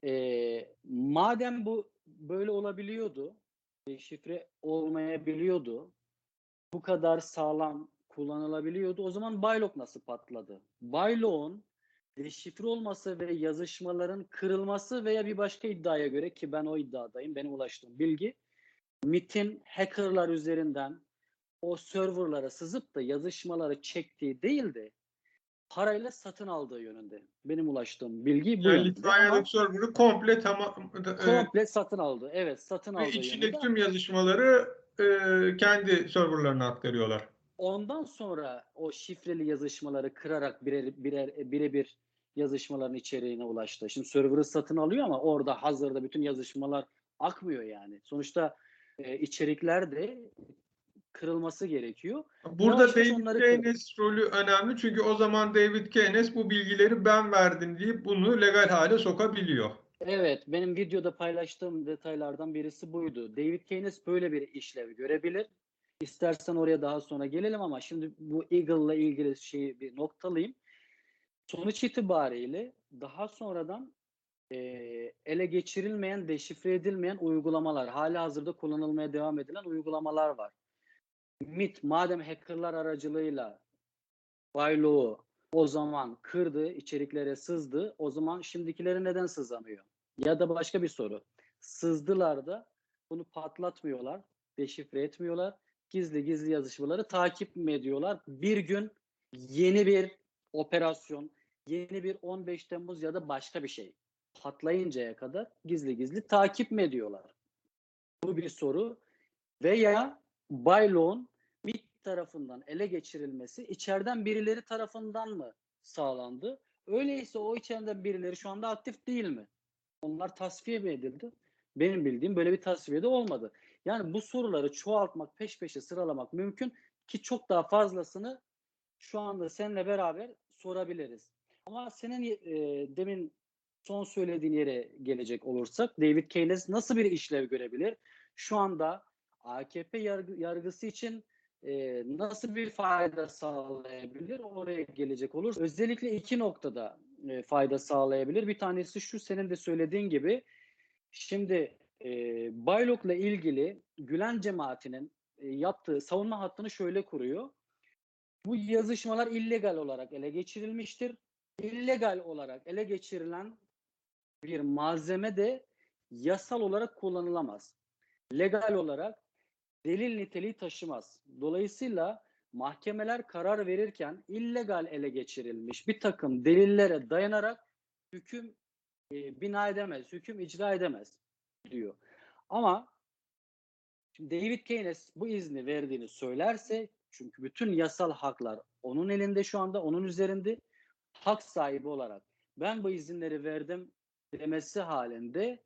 e, madem bu böyle olabiliyordu, deşifre olmayabiliyordu, bu kadar sağlam kullanılabiliyordu. O zaman Baylok nasıl patladı? Baylok'un deşifre olması ve yazışmaların kırılması veya bir başka iddiaya göre ki ben o iddiadayım, benim ulaştığım bilgi MIT'in hackerlar üzerinden o serverlara sızıp da yazışmaları çektiği değil de parayla satın aldığı yönünde. Benim ulaştığım bilgi bu. Yani. Ama Litvanya'daki server'ı komple tamam e, komple satın aldı. Evet, satın ve aldığı içindeki yönünde. tüm yazışmaları e, kendi serverlarına aktarıyorlar. Ondan sonra o şifreli yazışmaları kırarak birer birer birebir yazışmaların içeriğine ulaştı. Şimdi server'ı satın alıyor ama orada hazırda bütün yazışmalar akmıyor yani. Sonuçta e, içerikler de kırılması gerekiyor. Burada David onları Keynes rolü önemli çünkü o zaman David Keynes bu bilgileri ben verdim deyip bunu legal hale sokabiliyor. Evet, benim videoda paylaştığım detaylardan birisi buydu. David Keynes böyle bir işlev görebilir. İstersen oraya daha sonra gelelim ama şimdi bu Eagle'la ilgili şeyi bir noktalayayım. Sonuç itibariyle daha sonradan e, ele geçirilmeyen, deşifre edilmeyen uygulamalar, hala hazırda kullanılmaya devam edilen uygulamalar var. MIT madem hackerlar aracılığıyla Bayloğu o zaman kırdı, içeriklere sızdı. O zaman şimdikileri neden sızamıyor? Ya da başka bir soru. Sızdılar da bunu patlatmıyorlar, deşifre etmiyorlar. Gizli gizli yazışmaları takip mi ediyorlar? Bir gün yeni bir operasyon, yeni bir 15 Temmuz ya da başka bir şey patlayıncaya kadar gizli gizli takip mi ediyorlar? Bu bir soru. Veya Bayloğ'un MİT tarafından ele geçirilmesi içeriden birileri tarafından mı sağlandı? Öyleyse o içeriden birileri şu anda aktif değil mi? Onlar tasfiye mi edildi? Benim bildiğim böyle bir tasfiye de olmadı. Yani bu soruları çoğaltmak, peş peşe sıralamak mümkün ki çok daha fazlasını şu anda seninle beraber sorabiliriz. Ama senin e, demin son söylediğin yere gelecek olursak David Keynes nasıl bir işlev görebilir? Şu anda AKP yargı, yargısı için e, nasıl bir fayda sağlayabilir? Oraya gelecek olur. Özellikle iki noktada e, fayda sağlayabilir. Bir tanesi şu senin de söylediğin gibi şimdi e, Baylok'la ilgili Gülen cemaatinin e, yaptığı savunma hattını şöyle kuruyor. Bu yazışmalar illegal olarak ele geçirilmiştir. İllegal olarak ele geçirilen bir malzeme de yasal olarak kullanılamaz. Legal olarak delil niteliği taşımaz. Dolayısıyla mahkemeler karar verirken illegal ele geçirilmiş bir takım delillere dayanarak hüküm e, bina edemez, hüküm icra edemez diyor. Ama şimdi David Keynes bu izni verdiğini söylerse çünkü bütün yasal haklar onun elinde şu anda, onun üzerinde hak sahibi olarak ben bu izinleri verdim demesi halinde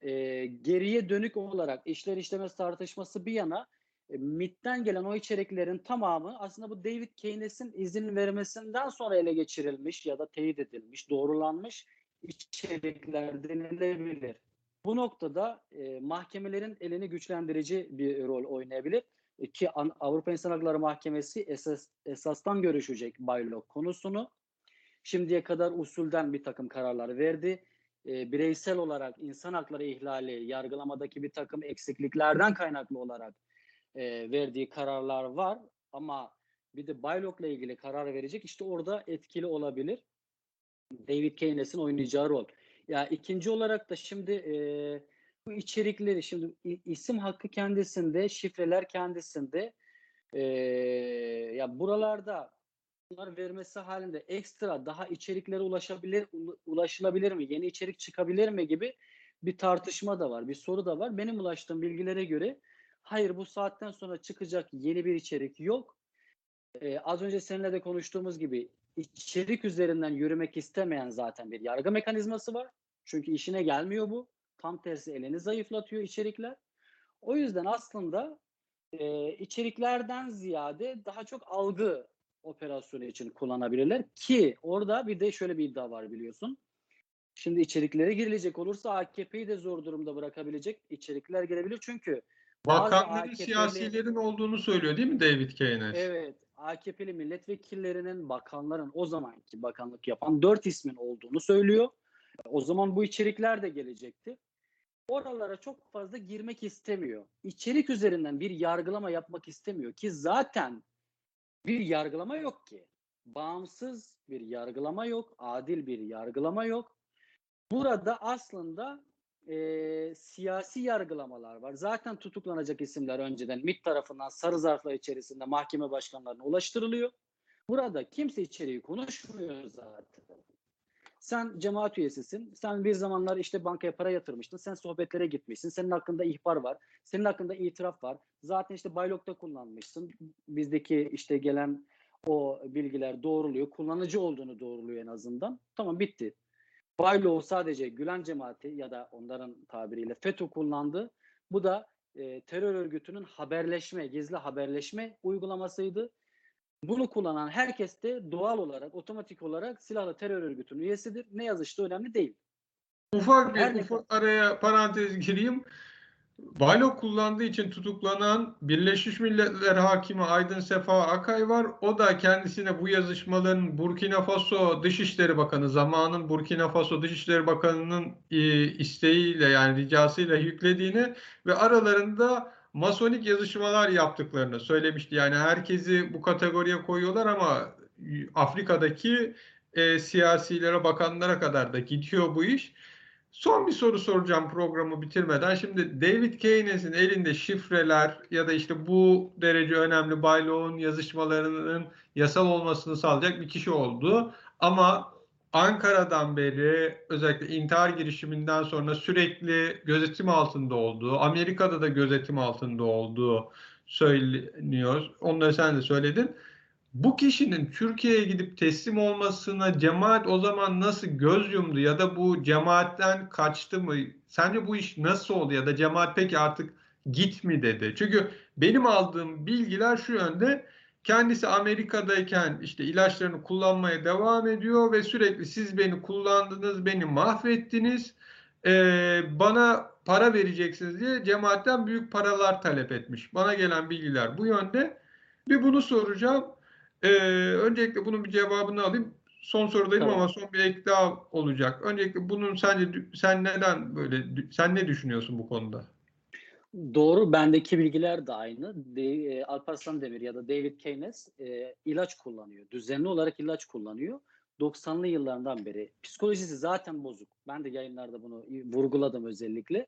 e, geriye dönük olarak işler işlemez tartışması bir yana e, MIT'ten gelen o içeriklerin tamamı aslında bu David Keynes'in izin vermesinden sonra ele geçirilmiş ya da teyit edilmiş, doğrulanmış içerikler denilebilir. Bu noktada e, mahkemelerin elini güçlendirici bir rol oynayabilir. E, ki An- Avrupa İnsan Hakları Mahkemesi esas, esastan görüşecek Baylok konusunu. Şimdiye kadar usulden bir takım kararlar verdi e, bireysel olarak insan hakları ihlali, yargılamadaki bir takım eksikliklerden kaynaklı olarak e, verdiği kararlar var ama bir de Baylok'la ilgili karar verecek işte orada etkili olabilir. David Keynes'in oynayacağı rol. Ya ikinci olarak da şimdi e, bu içerikleri şimdi isim hakkı kendisinde, şifreler kendisinde e, ya buralarda bunlar vermesi halinde ekstra daha içeriklere ulaşabilir ula- ulaşılabilir mi? Yeni içerik çıkabilir mi gibi bir tartışma da var, bir soru da var. Benim ulaştığım bilgilere göre hayır bu saatten sonra çıkacak yeni bir içerik yok. Ee, az önce seninle de konuştuğumuz gibi içerik üzerinden yürümek istemeyen zaten bir yargı mekanizması var. Çünkü işine gelmiyor bu. Tam tersi elini zayıflatıyor içerikler. O yüzden aslında e, içeriklerden ziyade daha çok algı operasyonu için kullanabilirler ki orada bir de şöyle bir iddia var biliyorsun. Şimdi içeriklere girilecek olursa AKP'yi de zor durumda bırakabilecek içerikler girebilir. Çünkü Bakanların AKP'li siyasilerin olduğunu söylüyor değil mi David Keynes? Evet, AKP'li milletvekillerinin, bakanların o zamanki bakanlık yapan dört ismin olduğunu söylüyor. O zaman bu içerikler de gelecekti. Oralara çok fazla girmek istemiyor. İçerik üzerinden bir yargılama yapmak istemiyor ki zaten bir yargılama yok ki. Bağımsız bir yargılama yok, adil bir yargılama yok. Burada aslında e, siyasi yargılamalar var. Zaten tutuklanacak isimler önceden MİT tarafından sarı zarflar içerisinde mahkeme başkanlarına ulaştırılıyor. Burada kimse içeriği konuşmuyor zaten. Sen cemaat üyesisin. Sen bir zamanlar işte bankaya para yatırmıştın. Sen sohbetlere gitmişsin. Senin hakkında ihbar var. Senin hakkında itiraf var. Zaten işte Baylok'ta kullanmışsın. Bizdeki işte gelen o bilgiler doğruluyor. Kullanıcı olduğunu doğruluyor en azından. Tamam bitti. Baylo sadece Gülen cemaati ya da onların tabiriyle FETÖ kullandı. Bu da e, terör örgütünün haberleşme, gizli haberleşme uygulamasıydı. Bunu kullanan herkes de doğal olarak, otomatik olarak silahlı terör örgütünün üyesidir. Ne yazıştığı önemli değil. Ufak bir Her ufak araya parantez gireyim. Baylok kullandığı için tutuklanan Birleşmiş Milletler Hakimi Aydın Sefa Akay var. O da kendisine bu yazışmaların Burkina Faso Dışişleri Bakanı, zamanın Burkina Faso Dışişleri Bakanı'nın e, isteğiyle yani ricasıyla yüklediğini ve aralarında masonik yazışmalar yaptıklarını söylemişti. Yani herkesi bu kategoriye koyuyorlar ama Afrika'daki e, siyasilere, bakanlara kadar da gidiyor bu iş. Son bir soru soracağım programı bitirmeden. Şimdi David Keynes'in elinde şifreler ya da işte bu derece önemli Bayloğ'un yazışmalarının yasal olmasını sağlayacak bir kişi oldu. Ama Ankara'dan beri özellikle intihar girişiminden sonra sürekli gözetim altında olduğu, Amerika'da da gözetim altında olduğu söyleniyor. Onları sen de söyledin. Bu kişinin Türkiye'ye gidip teslim olmasına cemaat o zaman nasıl göz yumdu ya da bu cemaatten kaçtı mı? Sence bu iş nasıl oldu ya da cemaat peki artık git mi dedi? Çünkü benim aldığım bilgiler şu yönde. Kendisi Amerika'dayken işte ilaçlarını kullanmaya devam ediyor ve sürekli siz beni kullandınız, beni mahvettiniz, ee, bana para vereceksiniz diye cemaatten büyük paralar talep etmiş. Bana gelen bilgiler bu yönde. Bir bunu soracağım. Ee, öncelikle bunun bir cevabını alayım. Son sorudayım Tamam. ama son bir ek daha olacak. Öncelikle bunun sence sen neden böyle sen ne düşünüyorsun bu konuda? Doğru, bendeki bilgiler de aynı. De, e, Alparslan Demir ya da David Keynes e, ilaç kullanıyor. Düzenli olarak ilaç kullanıyor. 90'lı yıllardan beri. Psikolojisi zaten bozuk. Ben de yayınlarda bunu vurguladım özellikle.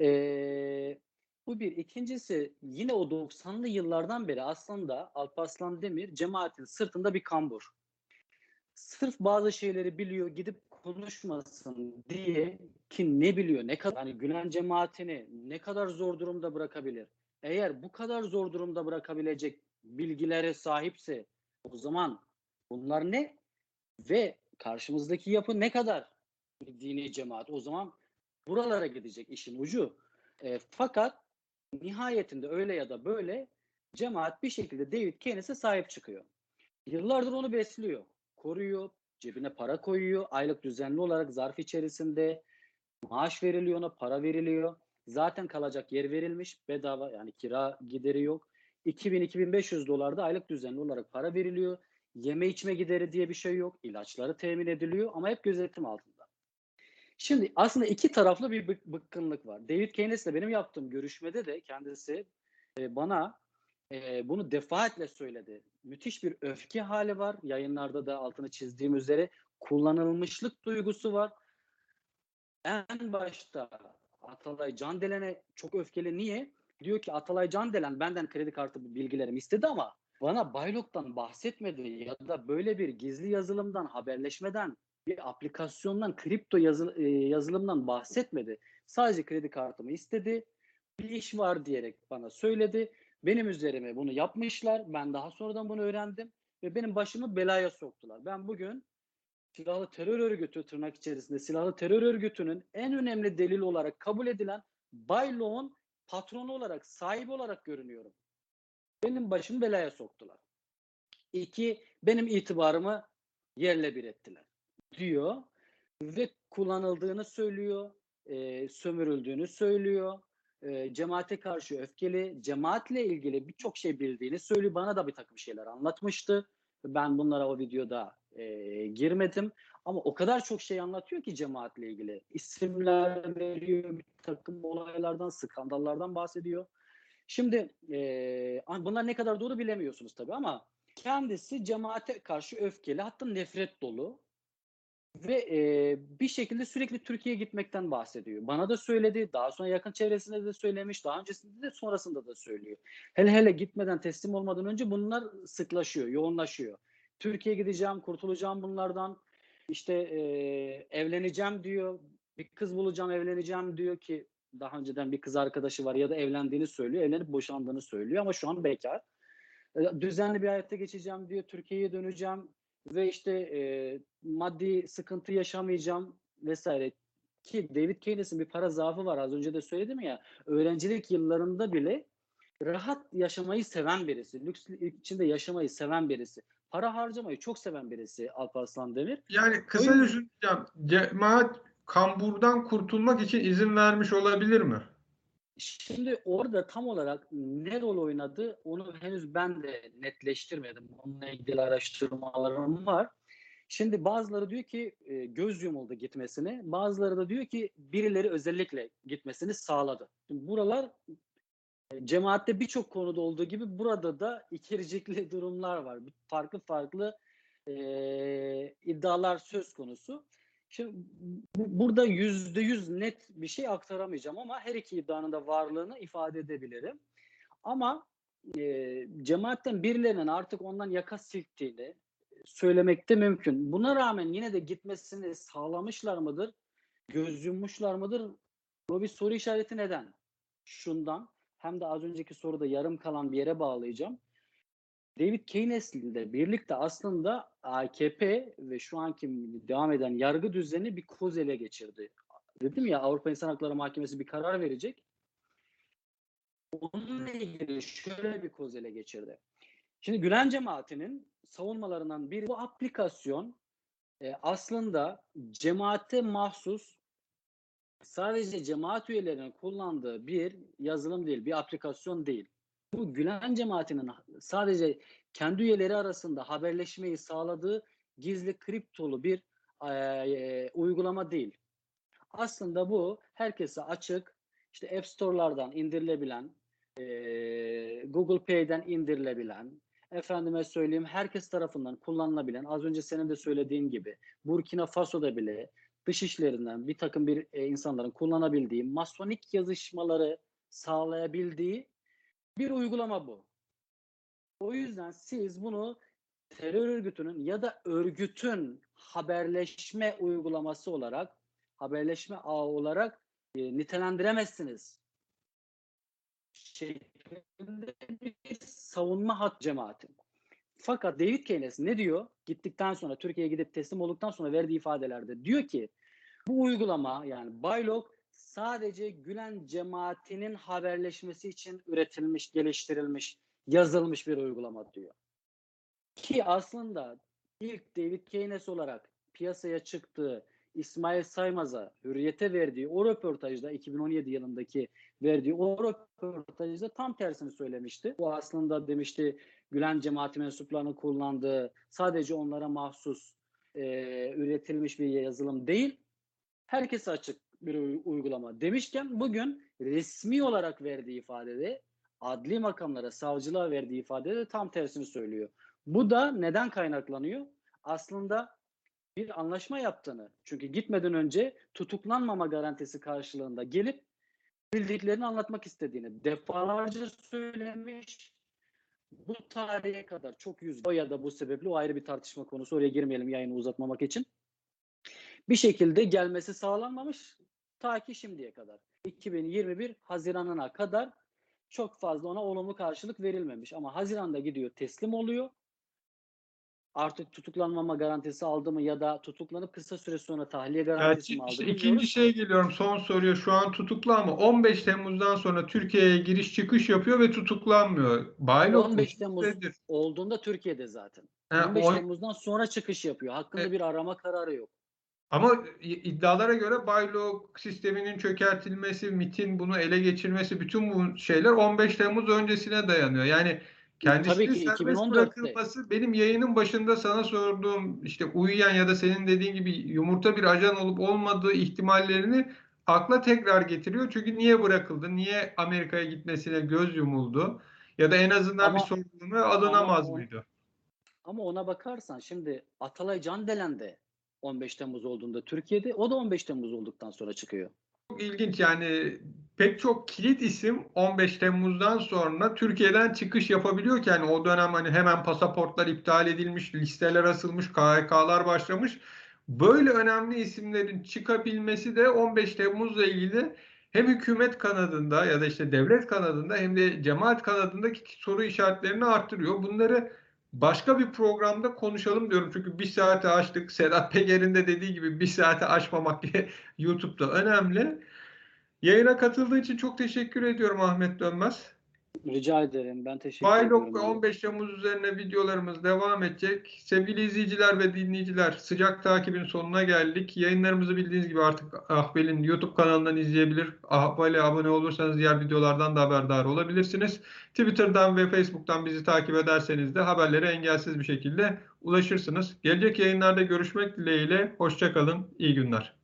E, bu bir. İkincisi yine o 90'lı yıllardan beri aslında Alparslan Demir cemaatin sırtında bir kambur. Sırf bazı şeyleri biliyor gidip konuşmasın diye ki ne biliyor ne kadar hani Gülen cemaatini ne kadar zor durumda bırakabilir. Eğer bu kadar zor durumda bırakabilecek bilgilere sahipse o zaman bunlar ne? Ve karşımızdaki yapı ne kadar dini cemaat? O zaman buralara gidecek işin ucu. E, fakat nihayetinde öyle ya da böyle cemaat bir şekilde David Keynes'e sahip çıkıyor. Yıllardır onu besliyor, koruyor, cebine para koyuyor. Aylık düzenli olarak zarf içerisinde maaş veriliyor ona, para veriliyor. Zaten kalacak yer verilmiş, bedava yani kira gideri yok. 2000-2500 dolar da aylık düzenli olarak para veriliyor. Yeme içme gideri diye bir şey yok. İlaçları temin ediliyor ama hep gözetim altında. Şimdi aslında iki taraflı bir bık- bıkkınlık var. David Keynes'le benim yaptığım görüşmede de kendisi e, bana e, bunu defaatle söyledi. Müthiş bir öfke hali var. Yayınlarda da altını çizdiğim üzere kullanılmışlık duygusu var. En başta Atalay Candelen'e çok öfkeli. Niye? Diyor ki Atalay Candelen benden kredi kartı bilgilerimi istedi ama bana Baylok'tan bahsetmedi ya da böyle bir gizli yazılımdan, haberleşmeden, bir aplikasyondan, kripto yazı, yazılımdan bahsetmedi. Sadece kredi kartımı istedi. Bir iş var diyerek bana söyledi. Benim üzerime bunu yapmışlar. Ben daha sonradan bunu öğrendim ve benim başımı belaya soktular. Ben bugün silahlı terör örgütü tırnak içerisinde silahlı terör örgütünün en önemli delil olarak kabul edilen Baylok'un patronu olarak, sahibi olarak görünüyorum. Benim başımı belaya soktular. İki, benim itibarımı yerle bir ettiler diyor. ve kullanıldığını söylüyor, e, sömürüldüğünü söylüyor, e, cemaate karşı öfkeli, cemaatle ilgili birçok şey bildiğini söylüyor. Bana da bir takım şeyler anlatmıştı. Ben bunlara o videoda e, girmedim. Ama o kadar çok şey anlatıyor ki cemaatle ilgili. İsimler veriyor, bir takım olaylardan, skandallardan bahsediyor. Şimdi e, bunlar ne kadar doğru bilemiyorsunuz tabii ama kendisi cemaate karşı öfkeli hatta nefret dolu ve e, bir şekilde sürekli Türkiye'ye gitmekten bahsediyor. Bana da söyledi, daha sonra yakın çevresinde de söylemiş, daha öncesinde de sonrasında da söylüyor. Hele hele gitmeden teslim olmadan önce bunlar sıklaşıyor, yoğunlaşıyor. Türkiye'ye gideceğim, kurtulacağım bunlardan, işte e, evleneceğim diyor, bir kız bulacağım, evleneceğim diyor ki daha önceden bir kız arkadaşı var ya da evlendiğini söylüyor, evlenip boşandığını söylüyor ama şu an bekar. E, düzenli bir hayatta geçeceğim diyor, Türkiye'ye döneceğim ve işte e, maddi sıkıntı yaşamayacağım vesaire. Ki David Keynes'in bir para zaafı var az önce de söyledim ya öğrencilik yıllarında bile rahat yaşamayı seven birisi, lüks içinde yaşamayı seven birisi, para harcamayı çok seven birisi Alparslan Demir. Yani kısaca şunu diyeceğim. Cemaat kamburdan kurtulmak için izin vermiş olabilir mi? Şimdi orada tam olarak ne rol oynadı onu henüz ben de netleştirmedim. Onunla ilgili araştırmalarım var. Şimdi bazıları diyor ki e, göz yumuldu gitmesini. Bazıları da diyor ki birileri özellikle gitmesini sağladı. Şimdi buralar e, cemaatte birçok konuda olduğu gibi burada da ikircikli durumlar var. Farklı farklı e, iddialar söz konusu. Şimdi bu- burada yüzde yüz net bir şey aktaramayacağım ama her iki iddianın da varlığını ifade edebilirim. Ama e, cemaatten birilerinin artık ondan yaka silktiğini söylemek de mümkün. Buna rağmen yine de gitmesini sağlamışlar mıdır? Göz yummuşlar mıdır? Bu bir soru işareti neden? Şundan hem de az önceki soruda yarım kalan bir yere bağlayacağım. David Keynes ile birlikte aslında AKP ve şu anki devam eden yargı düzeni bir koz ele geçirdi. Dedim ya Avrupa İnsan Hakları Mahkemesi bir karar verecek. Onunla ilgili şöyle bir koz ele geçirdi. Şimdi Gülen cemaatinin savunmalarından biri bu aplikasyon e, aslında cemaate mahsus sadece cemaat üyelerinin kullandığı bir yazılım değil, bir aplikasyon değil. Bu Gülen cemaatinin sadece kendi üyeleri arasında haberleşmeyi sağladığı gizli kriptolu bir e, uygulama değil. Aslında bu herkese açık, işte App Store'lardan indirilebilen, e, Google Play'den indirilebilen, efendime söyleyeyim herkes tarafından kullanılabilen, az önce senin de söylediğin gibi Burkina Faso'da bile dış işlerinden bir takım bir e, insanların kullanabildiği, masonik yazışmaları sağlayabildiği bir uygulama bu. O yüzden siz bunu terör örgütünün ya da örgütün haberleşme uygulaması olarak, haberleşme ağı olarak e, nitelendiremezsiniz. Şeklinde bir savunma hat cemaati. Fakat David Keynes ne diyor? Gittikten sonra Türkiye'ye gidip teslim olduktan sonra verdiği ifadelerde diyor ki bu uygulama yani Baylok sadece Gülen cemaatinin haberleşmesi için üretilmiş, geliştirilmiş, yazılmış bir uygulama diyor. Ki aslında ilk David Keynes olarak piyasaya çıktığı İsmail Saymaz'a hürriyete verdiği o röportajda 2017 yılındaki verdiği o röportajda tam tersini söylemişti. Bu aslında demişti Gülen cemaati mensuplarının kullandığı sadece onlara mahsus e, üretilmiş bir yazılım değil. Herkese açık bir uygulama demişken bugün resmi olarak verdiği ifadede adli makamlara, savcılığa verdiği ifadede tam tersini söylüyor. Bu da neden kaynaklanıyor? Aslında bir anlaşma yaptığını. Çünkü gitmeden önce tutuklanmama garantisi karşılığında gelip bildiklerini anlatmak istediğini defalarca söylemiş. Bu tarihe kadar çok yüz o ya da bu sebeple o ayrı bir tartışma konusu. Oraya girmeyelim yayını uzatmamak için. Bir şekilde gelmesi sağlanmamış ta ki şimdiye kadar. 2021 Haziran'ına kadar çok fazla ona olumlu karşılık verilmemiş. Ama Haziran'da gidiyor teslim oluyor. Artık tutuklanmama garantisi aldı mı ya da tutuklanıp kısa süre sonra tahliye garantisi Yani mi aldı işte bilmiyoruz. ikinci şeye geliyorum. Son soruya şu an tutuklu ama 15 Temmuz'dan sonra Türkiye'ye giriş çıkış yapıyor ve tutuklanmıyor. Baylok 15 Temmuz nedir? olduğunda Türkiye'de zaten. Ha, 15 on- Temmuz'dan sonra çıkış yapıyor. Hakkında E- bir arama kararı yok. Ama iddialara göre Baylok sisteminin çökertilmesi, MIT'in bunu ele geçirmesi bütün bu şeyler 15 Temmuz öncesine dayanıyor. Yani kendisinin Tabii ki serbest 2014'te. bırakılması benim yayının başında sana sorduğum işte uyuyan ya da senin dediğin gibi yumurta bir ajan olup olmadığı ihtimallerini akla tekrar getiriyor. Çünkü niye bırakıldı? Niye Amerika'ya gitmesine göz yumuldu? Ya da en azından Ama- bir sorumluluğuna alınamaz ama mıydı? Ama ona bakarsan şimdi Atalay Candelen de 15 Temmuz olduğunda Türkiye'de o da 15 Temmuz olduktan sonra çıkıyor. Çok ilginç yani pek çok kilit isim 15 Temmuz'dan sonra Türkiye'den çıkış yapabiliyor ki yani o dönem hani hemen pasaportlar iptal edilmiş, listeler asılmış, KHK'lar başlamış. Böyle önemli isimlerin çıkabilmesi de 15 Temmuz'la ilgili hem hükümet kanadında ya da işte devlet kanadında hem de cemaat kanadındaki soru işaretlerini arttırıyor. Bunları başka bir programda konuşalım diyorum. Çünkü bir saate açtık. Sedat Peker'in de dediği gibi bir saate aşmamak YouTube'da önemli. Yayına katıldığı için çok teşekkür ediyorum Ahmet Dönmez. Rica ederim. Ben teşekkür Baylok ediyorum. 15 Temmuz üzerine videolarımız devam edecek. Sevgili izleyiciler ve dinleyiciler sıcak takibin sonuna geldik. Yayınlarımızı bildiğiniz gibi artık Ahbel'in YouTube kanalından izleyebilir. Ahbel'e abone olursanız diğer videolardan da haberdar olabilirsiniz. Twitter'dan ve Facebook'tan bizi takip ederseniz de haberlere engelsiz bir şekilde ulaşırsınız. Gelecek yayınlarda görüşmek dileğiyle. Hoşçakalın. İyi günler.